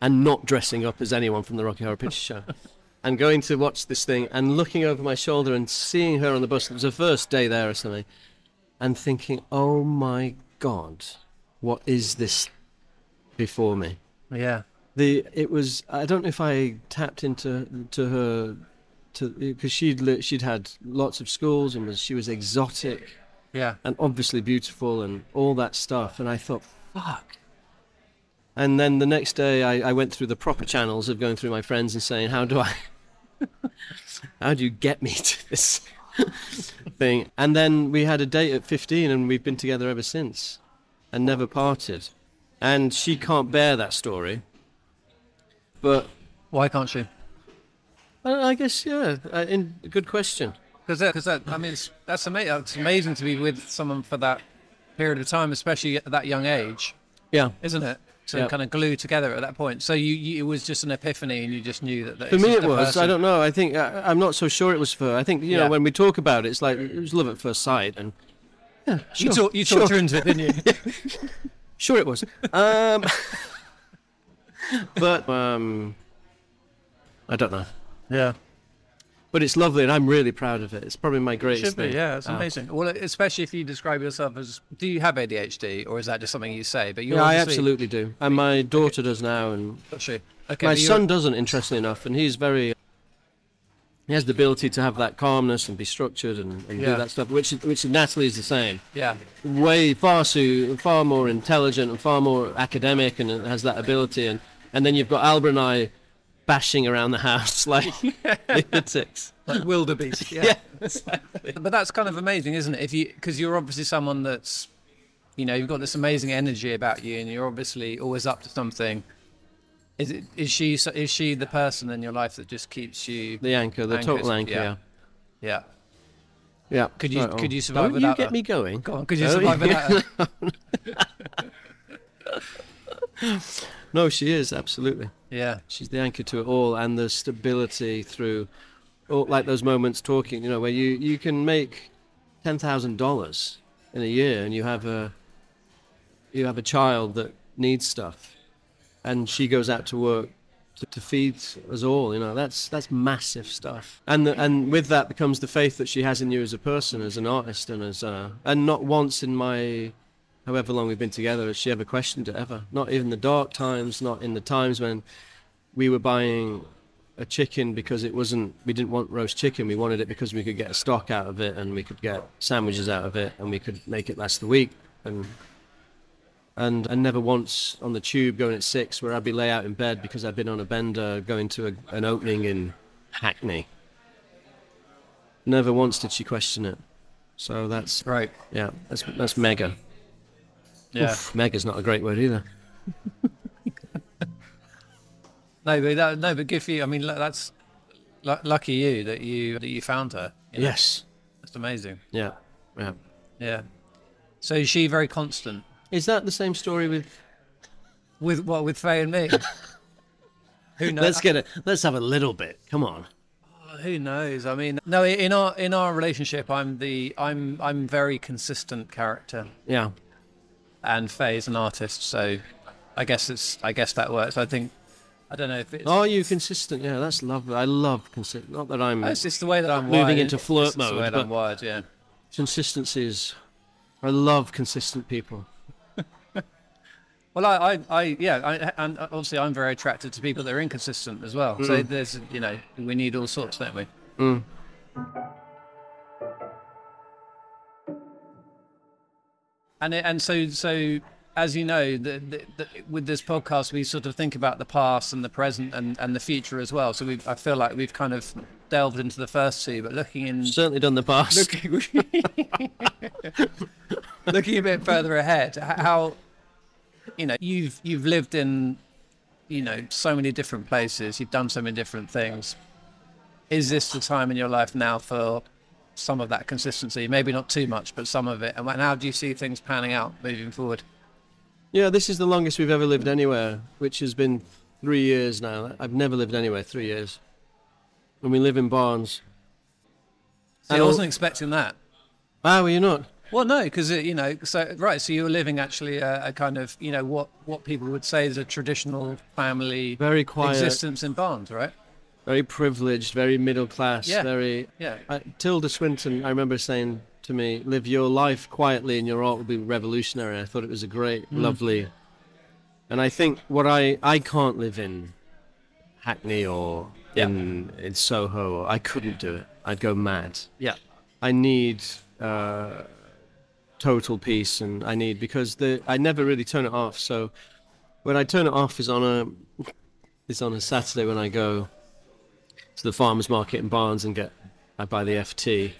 and not dressing up as anyone from the Rocky Horror Picture Show. and going to watch this thing and looking over my shoulder and seeing her on the bus. It was her first day there or something. And thinking, oh my God, what is this before me? Yeah. the it was I don't know if I tapped into to her to because she'd li- she'd had lots of schools and was she was exotic Yeah. and obviously beautiful and all that stuff and I thought fuck and then the next day I, I went through the proper channels of going through my friends and saying how do I how do you get me to this thing and then we had a date at 15 and we've been together ever since and never parted and she can't bear that story but Why can't she? I I guess yeah. Uh, in good question. Because that, cause that, I mean, it's, that's amazing. It's amazing to be with someone for that period of time, especially at that young age, Yeah. isn't it? To Yeah. kind of glue together at that point. So you, you, it was just an epiphany, and you just knew that. that For me, it a was. I don't know. I think uh, I'm not so sure it was for. I think you know when we talk about it, it's like it was love at first sight, and yeah, sure, You talked, you sure, talked her into it, didn't you? sure it was. Um, but um, I don't know. yeah. But it's lovely, and I'm really proud of it. It's probably my greatest Should be, thing. yeah, it's Uh, amazing. Well, especially if you describe yourself as, do you have ADHD, or is that just something you say? But you Yeah, I absolutely do, and my daughter does now, and She. Okay, my son doesn't, interestingly enough, and he's very. He has the ability to have that calmness and be structured and, and Yeah. do that stuff, which which Natalie is the same. Yeah, Way far so far more intelligent and far more academic, and has that ability. And and then you've got Albert and I, bashing around the house like lunatics. like wildebeest. Yeah. But that's kind of amazing, isn't it? If you because you're obviously someone that's, you know, you've got this amazing energy about you, and you're obviously always up to something. Is it is she is she the person in your life that just keeps you? The anchor, the total anchor. yeah. Yeah. Yeah. Yeah. Could you- Right could you survive Don't without you get that? me going? Go on. Could you Oh, survive yeah. without her? No, she is absolutely. Yeah. She's the anchor to it all, and the stability through, all, like those moments talking. You know, where you you can make ten thousand dollars in a year, and you have a you have a child that needs stuff, and she goes out to work to, to feed us all. You know, that's that's massive stuff. And the, and with that becomes the faith that she has in you as a person, as an artist, and as a, and not once in my however long we've been together has she ever questioned it ever. Not even the dark times, not in the times when we were buying a chicken because it wasn't we didn't want roast chicken we wanted it because we could get a stock out of it and we could get sandwiches out of it and we could make it last the week and and and never once on the tube going at six where I'd be lay out in bed because I'd been on a bender going to a, an opening in Hackney. Never once did she question it. So that's Right. yeah, that's that's mega. Yeah. Oof, mega's not a great word either. No, but that, no, but good for you. I mean, that's lu- lucky you that you that you found her. you know? Yes. That's amazing. Yeah. Yeah. Yeah. So is she very constant Is that the same story with with what with Faye and me? Who knows? Let's get it. Let's have a little bit. Come on. Uh, who knows? I mean, no. In our in our relationship, I'm the I'm I'm very consistent character, Yeah. And Faye's an artist, so I guess it's I guess that works. I think I don't know if it's. Are you consistent? Yeah, that's lovely. I love consistent. Not that I'm oh, It's just the way that I'm Moving wired. into flirt It's mode, way that but- I'm wired, yeah. consistency is. I love consistent people. Well, I, I, I yeah, I, and obviously I'm very attracted to people that are inconsistent as well. So mm. there's, you know, we need all sorts, don't we? Mm. And it, and so so as you know, the, the, the, with this podcast, we sort of think about the past and the present and, and the future as well. So we I feel like we've kind of delved into the first two, but looking in Certainly done the past. looking, looking a bit further ahead, how you know you've you've lived in you know so many different places, you've done so many different things. Is this the time in your life now for some of that consistency? Maybe not too much, but some of it. And how do you see things panning out moving forward? Yeah, this is the longest we've ever lived anywhere, which has been three years now. I've never lived anywhere three years. And we live in Barnes. I wasn't expecting that. Ah, were you not? Well, no, because you know, so right, so you were living actually a, a kind of, you know, what what people would say is a traditional family Very quiet, existence in Barnes, right? Very privileged, very middle class, Yeah. very. Yeah. Uh, Tilda Swinton, I remember saying to me, "Live your life quietly, and your art will be revolutionary." I thought it was a great, Mm. lovely, and I think what I I can't live in Hackney or Yeah. in in Soho. Or, I couldn't do it. I'd go mad. Yeah. I need uh, total peace, and I need because the I never really turn it off. So when I turn it off is on a is on a Saturday when I go to the farmers market in Barnes and get I buy the FT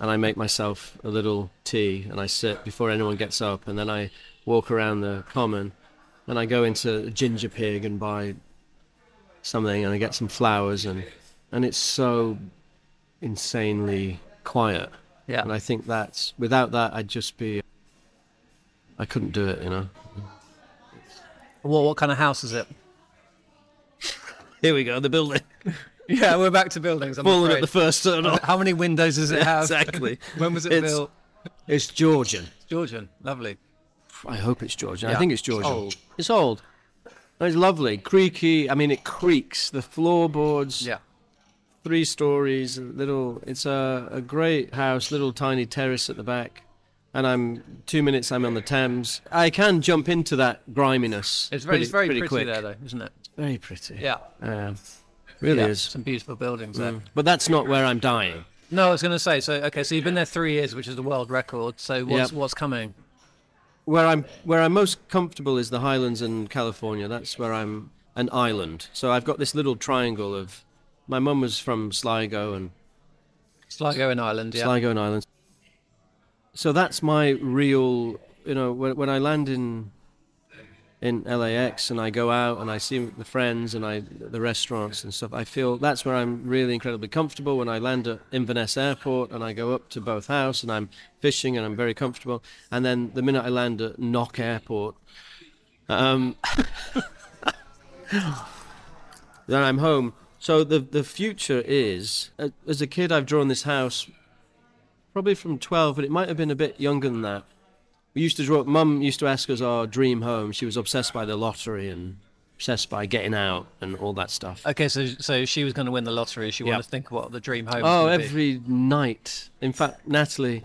and I make myself a little tea and I sit before anyone gets up and then I walk around the common and I go into Ginger Pig and buy something and I get some flowers and and it's so insanely quiet Yeah. and I think that's without that I'd just be I couldn't do it you know Well, what kind of house is it? here we go the building Yeah, we're back to buildings. I'm falling at afraid. the first turn off How many windows does it have? exactly when was it It's- built? it's Georgian Georgian. Lovely. I hope it's Georgian. I Yeah. think it's Georgian. old. It's old. It's lovely, creaky. I mean, it creaks. The floorboards, Yeah. three stories, a little. It's a, a great house, little tiny terrace at the back, and I'm two minutes. I'm on the Thames. I can jump into that griminess. It's very, pretty, it's very pretty pretty, quick. there, though, isn't it? Very pretty. Yeah. Um, really yeah. is. Some beautiful buildings there. Mm. But that's not where I'm dying. No, I was going to say. So, okay, so you've been there three years, which is the world record. So, what's Yep. what's coming? Where I'm where I'm most comfortable is the Highlands and California. That's where I'm an island. So I've got this little triangle of. My mum was from Sligo and Sligo and Ireland, yeah. Sligo and Islands. So that's my real, you know, when, when I land in in LAX and I go out and I see the friends and I the restaurants and stuff, I feel that's where I'm really incredibly comfortable. When I land at Inverness Airport and I go up to Boath House and I'm fishing and I'm very comfortable, and then the minute I land at Knock Airport, um, then I'm home. So the the future is, uh, as a kid, I've drawn this house probably from 12, but it might have been a bit younger than that. We used to draw. Mum used to ask us our dream home. She was obsessed by the lottery and obsessed by getting out and all that stuff. Okay, so so she was going to win the lottery. She wanted to think what the dream home. Oh, gonna be. every night. In fact, Natalie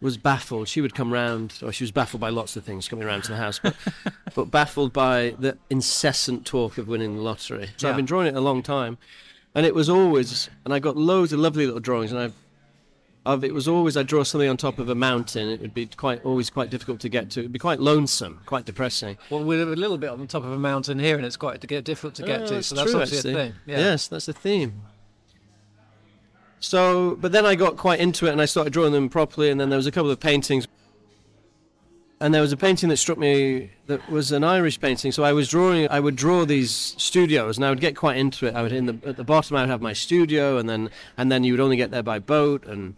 was baffled. She would come round, or she was baffled by lots of things coming around to the house, but, but baffled by the incessant talk of winning the lottery. So Yeah. I've been drawing it a long time, and it was always, and I got loads of lovely little drawings, and I've. Of it was always I'd draw something on top of a mountain. It would be quite always quite difficult to get to. It'd be quite lonesome, quite depressing. Well, we're a little bit on the top of a mountain here, and it's quite difficult to get Oh, to. that's So that's true, obviously actually. a thing. Yeah. Yes, that's the theme. So, but then I got quite into it and I started drawing them properly, and then there was a couple of paintings. And there was a painting that struck me that was an Irish painting. So I was drawing. I would draw these studios, and I would get quite into it. I would in the at the bottom. I would have my studio, and then and then you would only get there by boat, and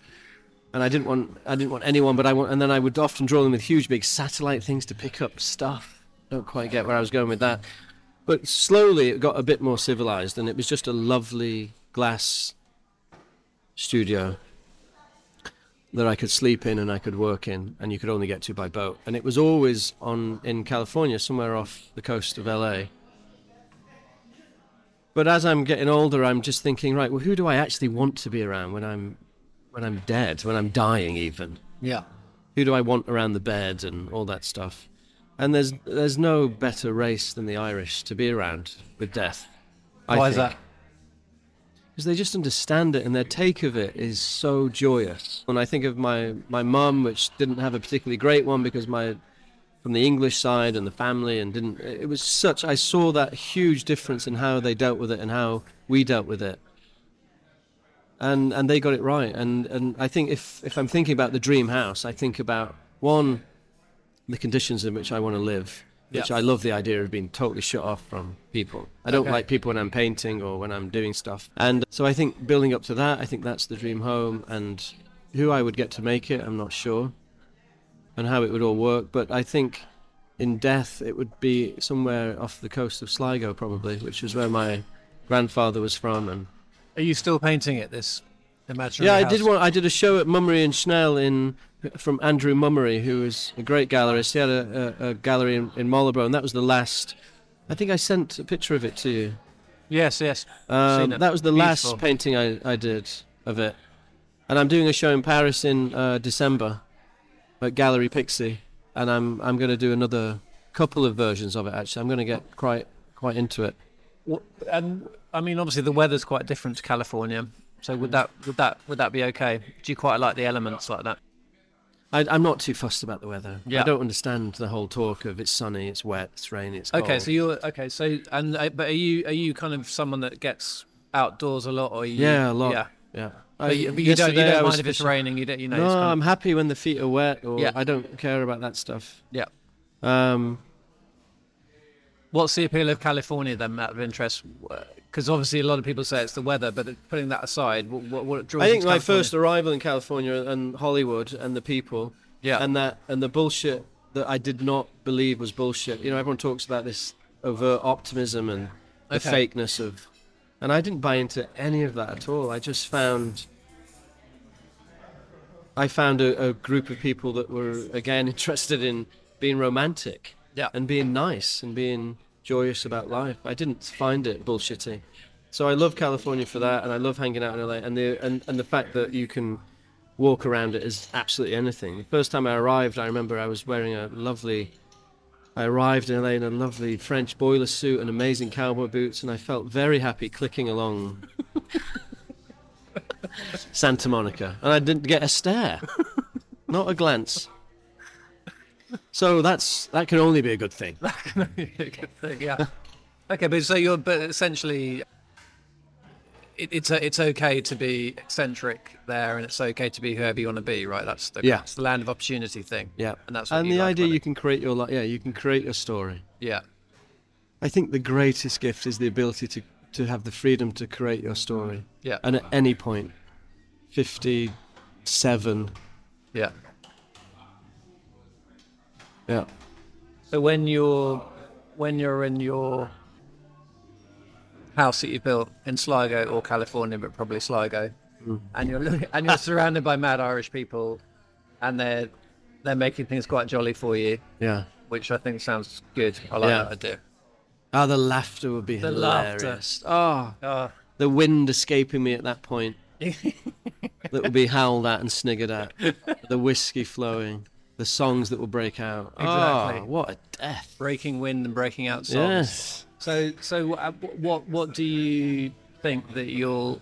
and I didn't want I didn't want anyone, but I want. And then I would often draw them with huge, big satellite things to pick up stuff. Don't quite get where I was going with that. But slowly it got a bit more civilized, and it was just a lovely glass studio that I could sleep in and I could work in, and you could only get to by boat. And it was always on in California, somewhere off the coast of LA. But as I'm getting older, I'm just thinking, right, well, who do I actually want to be around when I'm when I'm dead, when I'm dying, even? Yeah. who do I want around the bed and all that stuff. And there's there's no better race than the Irish to be around with death. I Why is that? Because they just understand it and their take of it is so joyous. When I think of my my mum, which didn't have a particularly great one because my from the English side and the family and didn't it was such I saw that huge difference in how they dealt with it and how we dealt with it. And and they got it right. And and I think if if I'm thinking about the dream house, I think about one the conditions in which I want to live. Which Yeah. I love the idea of being totally shut off from people. I don't Okay. like people when I'm painting or when I'm doing stuff. And so I think building up to that, I think that's the dream home. And who I would get to make it, I'm not sure. And how it would all work. But I think in death, it would be somewhere off the coast of Sligo, probably, which is where my grandfather was from. And Are you still painting it? This yeah, I house? did one. I did a show at Mummery and Schnelle in from Andrew Mummery, who is a great gallerist. He had a, a, a gallery in, in Marlborough, and that was the last. I think I sent a picture of it to you. Yes, yes. Um, that was the Beautiful. last painting I, I did of it, and I'm doing a show in Paris in uh, December at Gallery Pixi, and I'm I'm going to do another couple of versions of it. Actually, I'm going to get quite quite into it. And I mean, obviously, the weather's quite different to California. So would that would that would that be okay? Do you quite like the elements like that? I, I'm not too fussed about the weather. Yeah. I don't understand the whole talk of it's sunny, it's wet, it's rainy, it's cold. Okay, so you're okay. So and uh, but are you are you kind of someone that gets outdoors a lot, or you, yeah, a lot. Yeah, yeah. but you, but you don't you don't mind if it's raining. You don't you know. No, I'm happy when the feet are wet, or Yeah. I don't care about that stuff. yeah. Um, What's the appeal of California then, out of interest? Because obviously a lot of people say it's the weather, but putting that aside, what, what, what draws I think my first arrival in California and Hollywood and the people, Yeah. and that and the bullshit that I did not believe was bullshit. You know, everyone talks about this overt optimism and the Okay. fakeness of, and I didn't buy into any of that at all. I just found. I found a, a group of people that were again interested in being romantic Yeah. and being nice and being joyous about life. I didn't find it bullshitty. So I love California for that, and I love hanging out in LA, and the and, and the fact that you can walk around it is absolutely anything. The first time I arrived, I remember I was wearing a lovely. I arrived in LA in a lovely French boiler suit and amazing cowboy boots, and I felt very happy clicking along Santa Monica, and I didn't get a stare, not a glance. So that's that can only be a good thing. That can only be a good thing, yeah. Okay, but so you're but essentially it, it's a, it's okay to be eccentric there, and it's okay to be whoever you want to be, right? That's the Yeah. that's the land of opportunity thing. Yeah, and that's and the like idea you can create your life. Yeah, you can create your story. Yeah, I think the greatest gift is the ability to to have the freedom to create your story. yeah, And at any point, fifty-seven. yeah. Yeah. So when you're when you're in your house that you built in Sligo or California, but probably Sligo, and you're looking, and you're surrounded by mad Irish people, and they're they're making things quite jolly for you, Yeah. which I think sounds good. I like Yeah. that idea. Ah, the laughter would be The laughter. hilarious. Ah, Oh, the wind escaping me at that point. that would be howled at and sniggered at. the whiskey flowing. The songs that will break out. Exactly. Ah, what a death. breaking wind and breaking out songs. Yes. So, so uh, what what do you think that you'll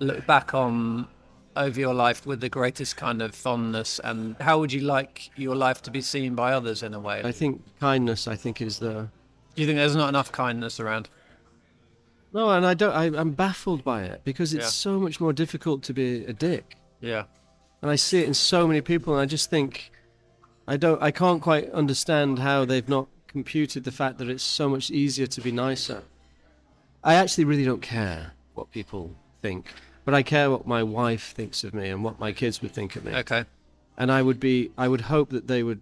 look back on over your life with the greatest kind of fondness, and how would you like your life to be seen by others in a way? I think kindness. I think is the do you think there's not enough kindness around? no, and I don't. I, I'm baffled by it because it's Yeah. so much more difficult to be a dick, Yeah, and I see it in so many people, and I just think I don't. I can't quite understand how they've not computed the fact that it's so much easier to be nicer. I actually really don't care what people think, but I care what my wife thinks of me and what my kids would think of me. okay, and I would be I would hope that they would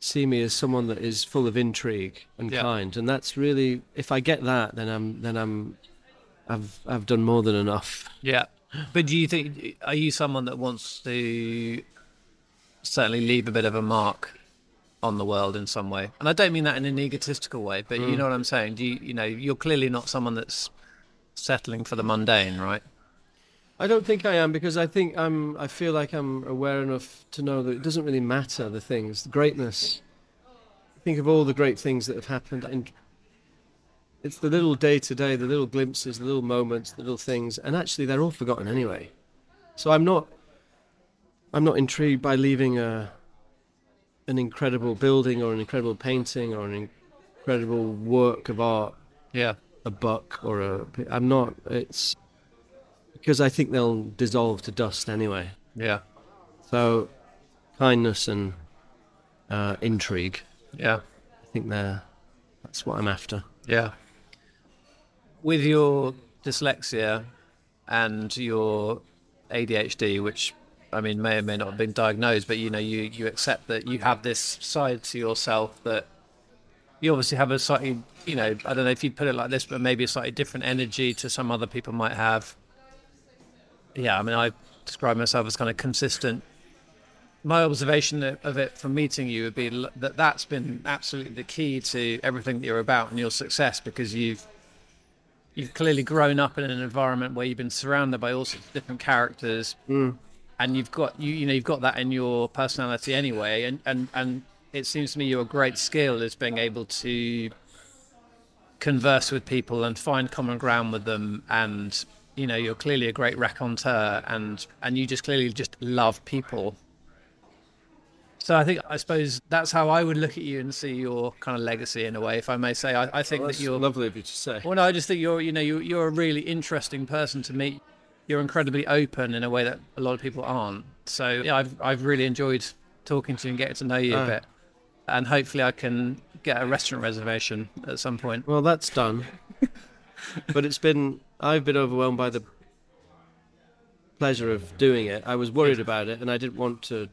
see me as someone that is full of intrigue and Yeah. kind and that's really if I get that then I'm then I'm I've I've done more than enough yeah. But do you think are you someone that wants to certainly leave a bit of a mark on the world in some way? And I don't mean that in an egotistical way, but you mm. know what I'm saying. Do you you know you're clearly not someone that's settling for the mundane, right? I don't think I am because I think I'm I feel like I'm aware enough to know that it doesn't really matter the things the greatness think of all the great things that have happened and it's the little day to day the little glimpses the little moments the little things and actually they're all forgotten anyway so I'm not I'm not intrigued by leaving a an incredible building or an incredible painting or an incredible work of art Yeah. a buck or a I'm not it's because I think they'll dissolve to dust anyway Yeah. so kindness and uh, intrigue Yeah. I think they're that's what I'm after Yeah. With your dyslexia and your ADHD, which I mean may or may not have been diagnosed, but you know you you accept that you have this side to yourself that you obviously have a slightly you know I don't know if you'd put it like this, but maybe a slightly different energy to some other people might have. Yeah, I mean I describe myself as kind of consistent. My observation of it from meeting you would be that that's been absolutely the key to everything that you're about and your success because you've you've clearly grown up in an environment where you've been surrounded by all sorts of different characters hmm. And you've got you you know you've got that in your personality anyway and and and it seems to me your great skill is being able to converse with people and find common ground with them and you know you're clearly a great raconteur and and you just clearly just love people so I think I suppose that's how I would look at you and see your kind of legacy in a way, if I may say. I, I think oh, that you're lovely of you to say well, no, I just think you're, you know, you're, you're a really interesting person to meet. You're incredibly open in a way that a lot of people aren't. So yeah, I've, I've really enjoyed talking to you and getting to know you a Ah. bit. And hopefully I can get a restaurant reservation at some point. well that's done but it's been I've been overwhelmed by the pleasure of doing it I was worried about it and I didn't want to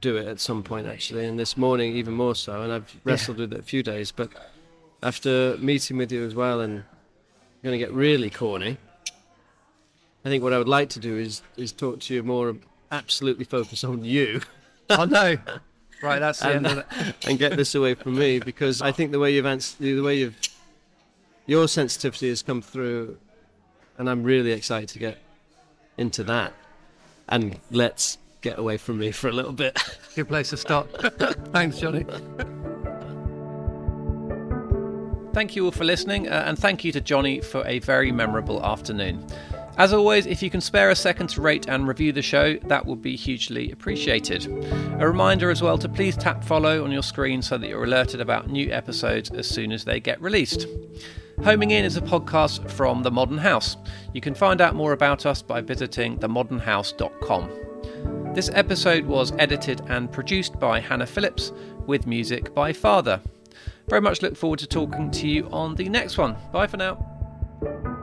do it at some point actually and this morning even more so and I've wrestled with it a few days but after meeting with you as well and I'm going to get really corny I think what I would like to do is is talk to you more absolutely focus on you oh no! Right, that's the end of it. and get this away from me because I think the way you've answered, the way you've, your sensitivity has come through, and I'm really excited to get into that. And let's get away from me for a little bit. Good place to stop. Thanks, Jonny. Thank you all for listening, uh, and thank you to Jonny for a very memorable afternoon. As always, if you can spare a second to rate and review the show, that would be hugely appreciated. A reminder as well to please tap follow on your screen so that you're alerted about new episodes as soon as they get released. Homing In is a podcast from The Modern House. You can find out more about us by visiting themodernhouse.com. This episode was edited and produced by Hannah Phillips, with music by Father. Very much look forward to talking to you on the next one. Bye for now.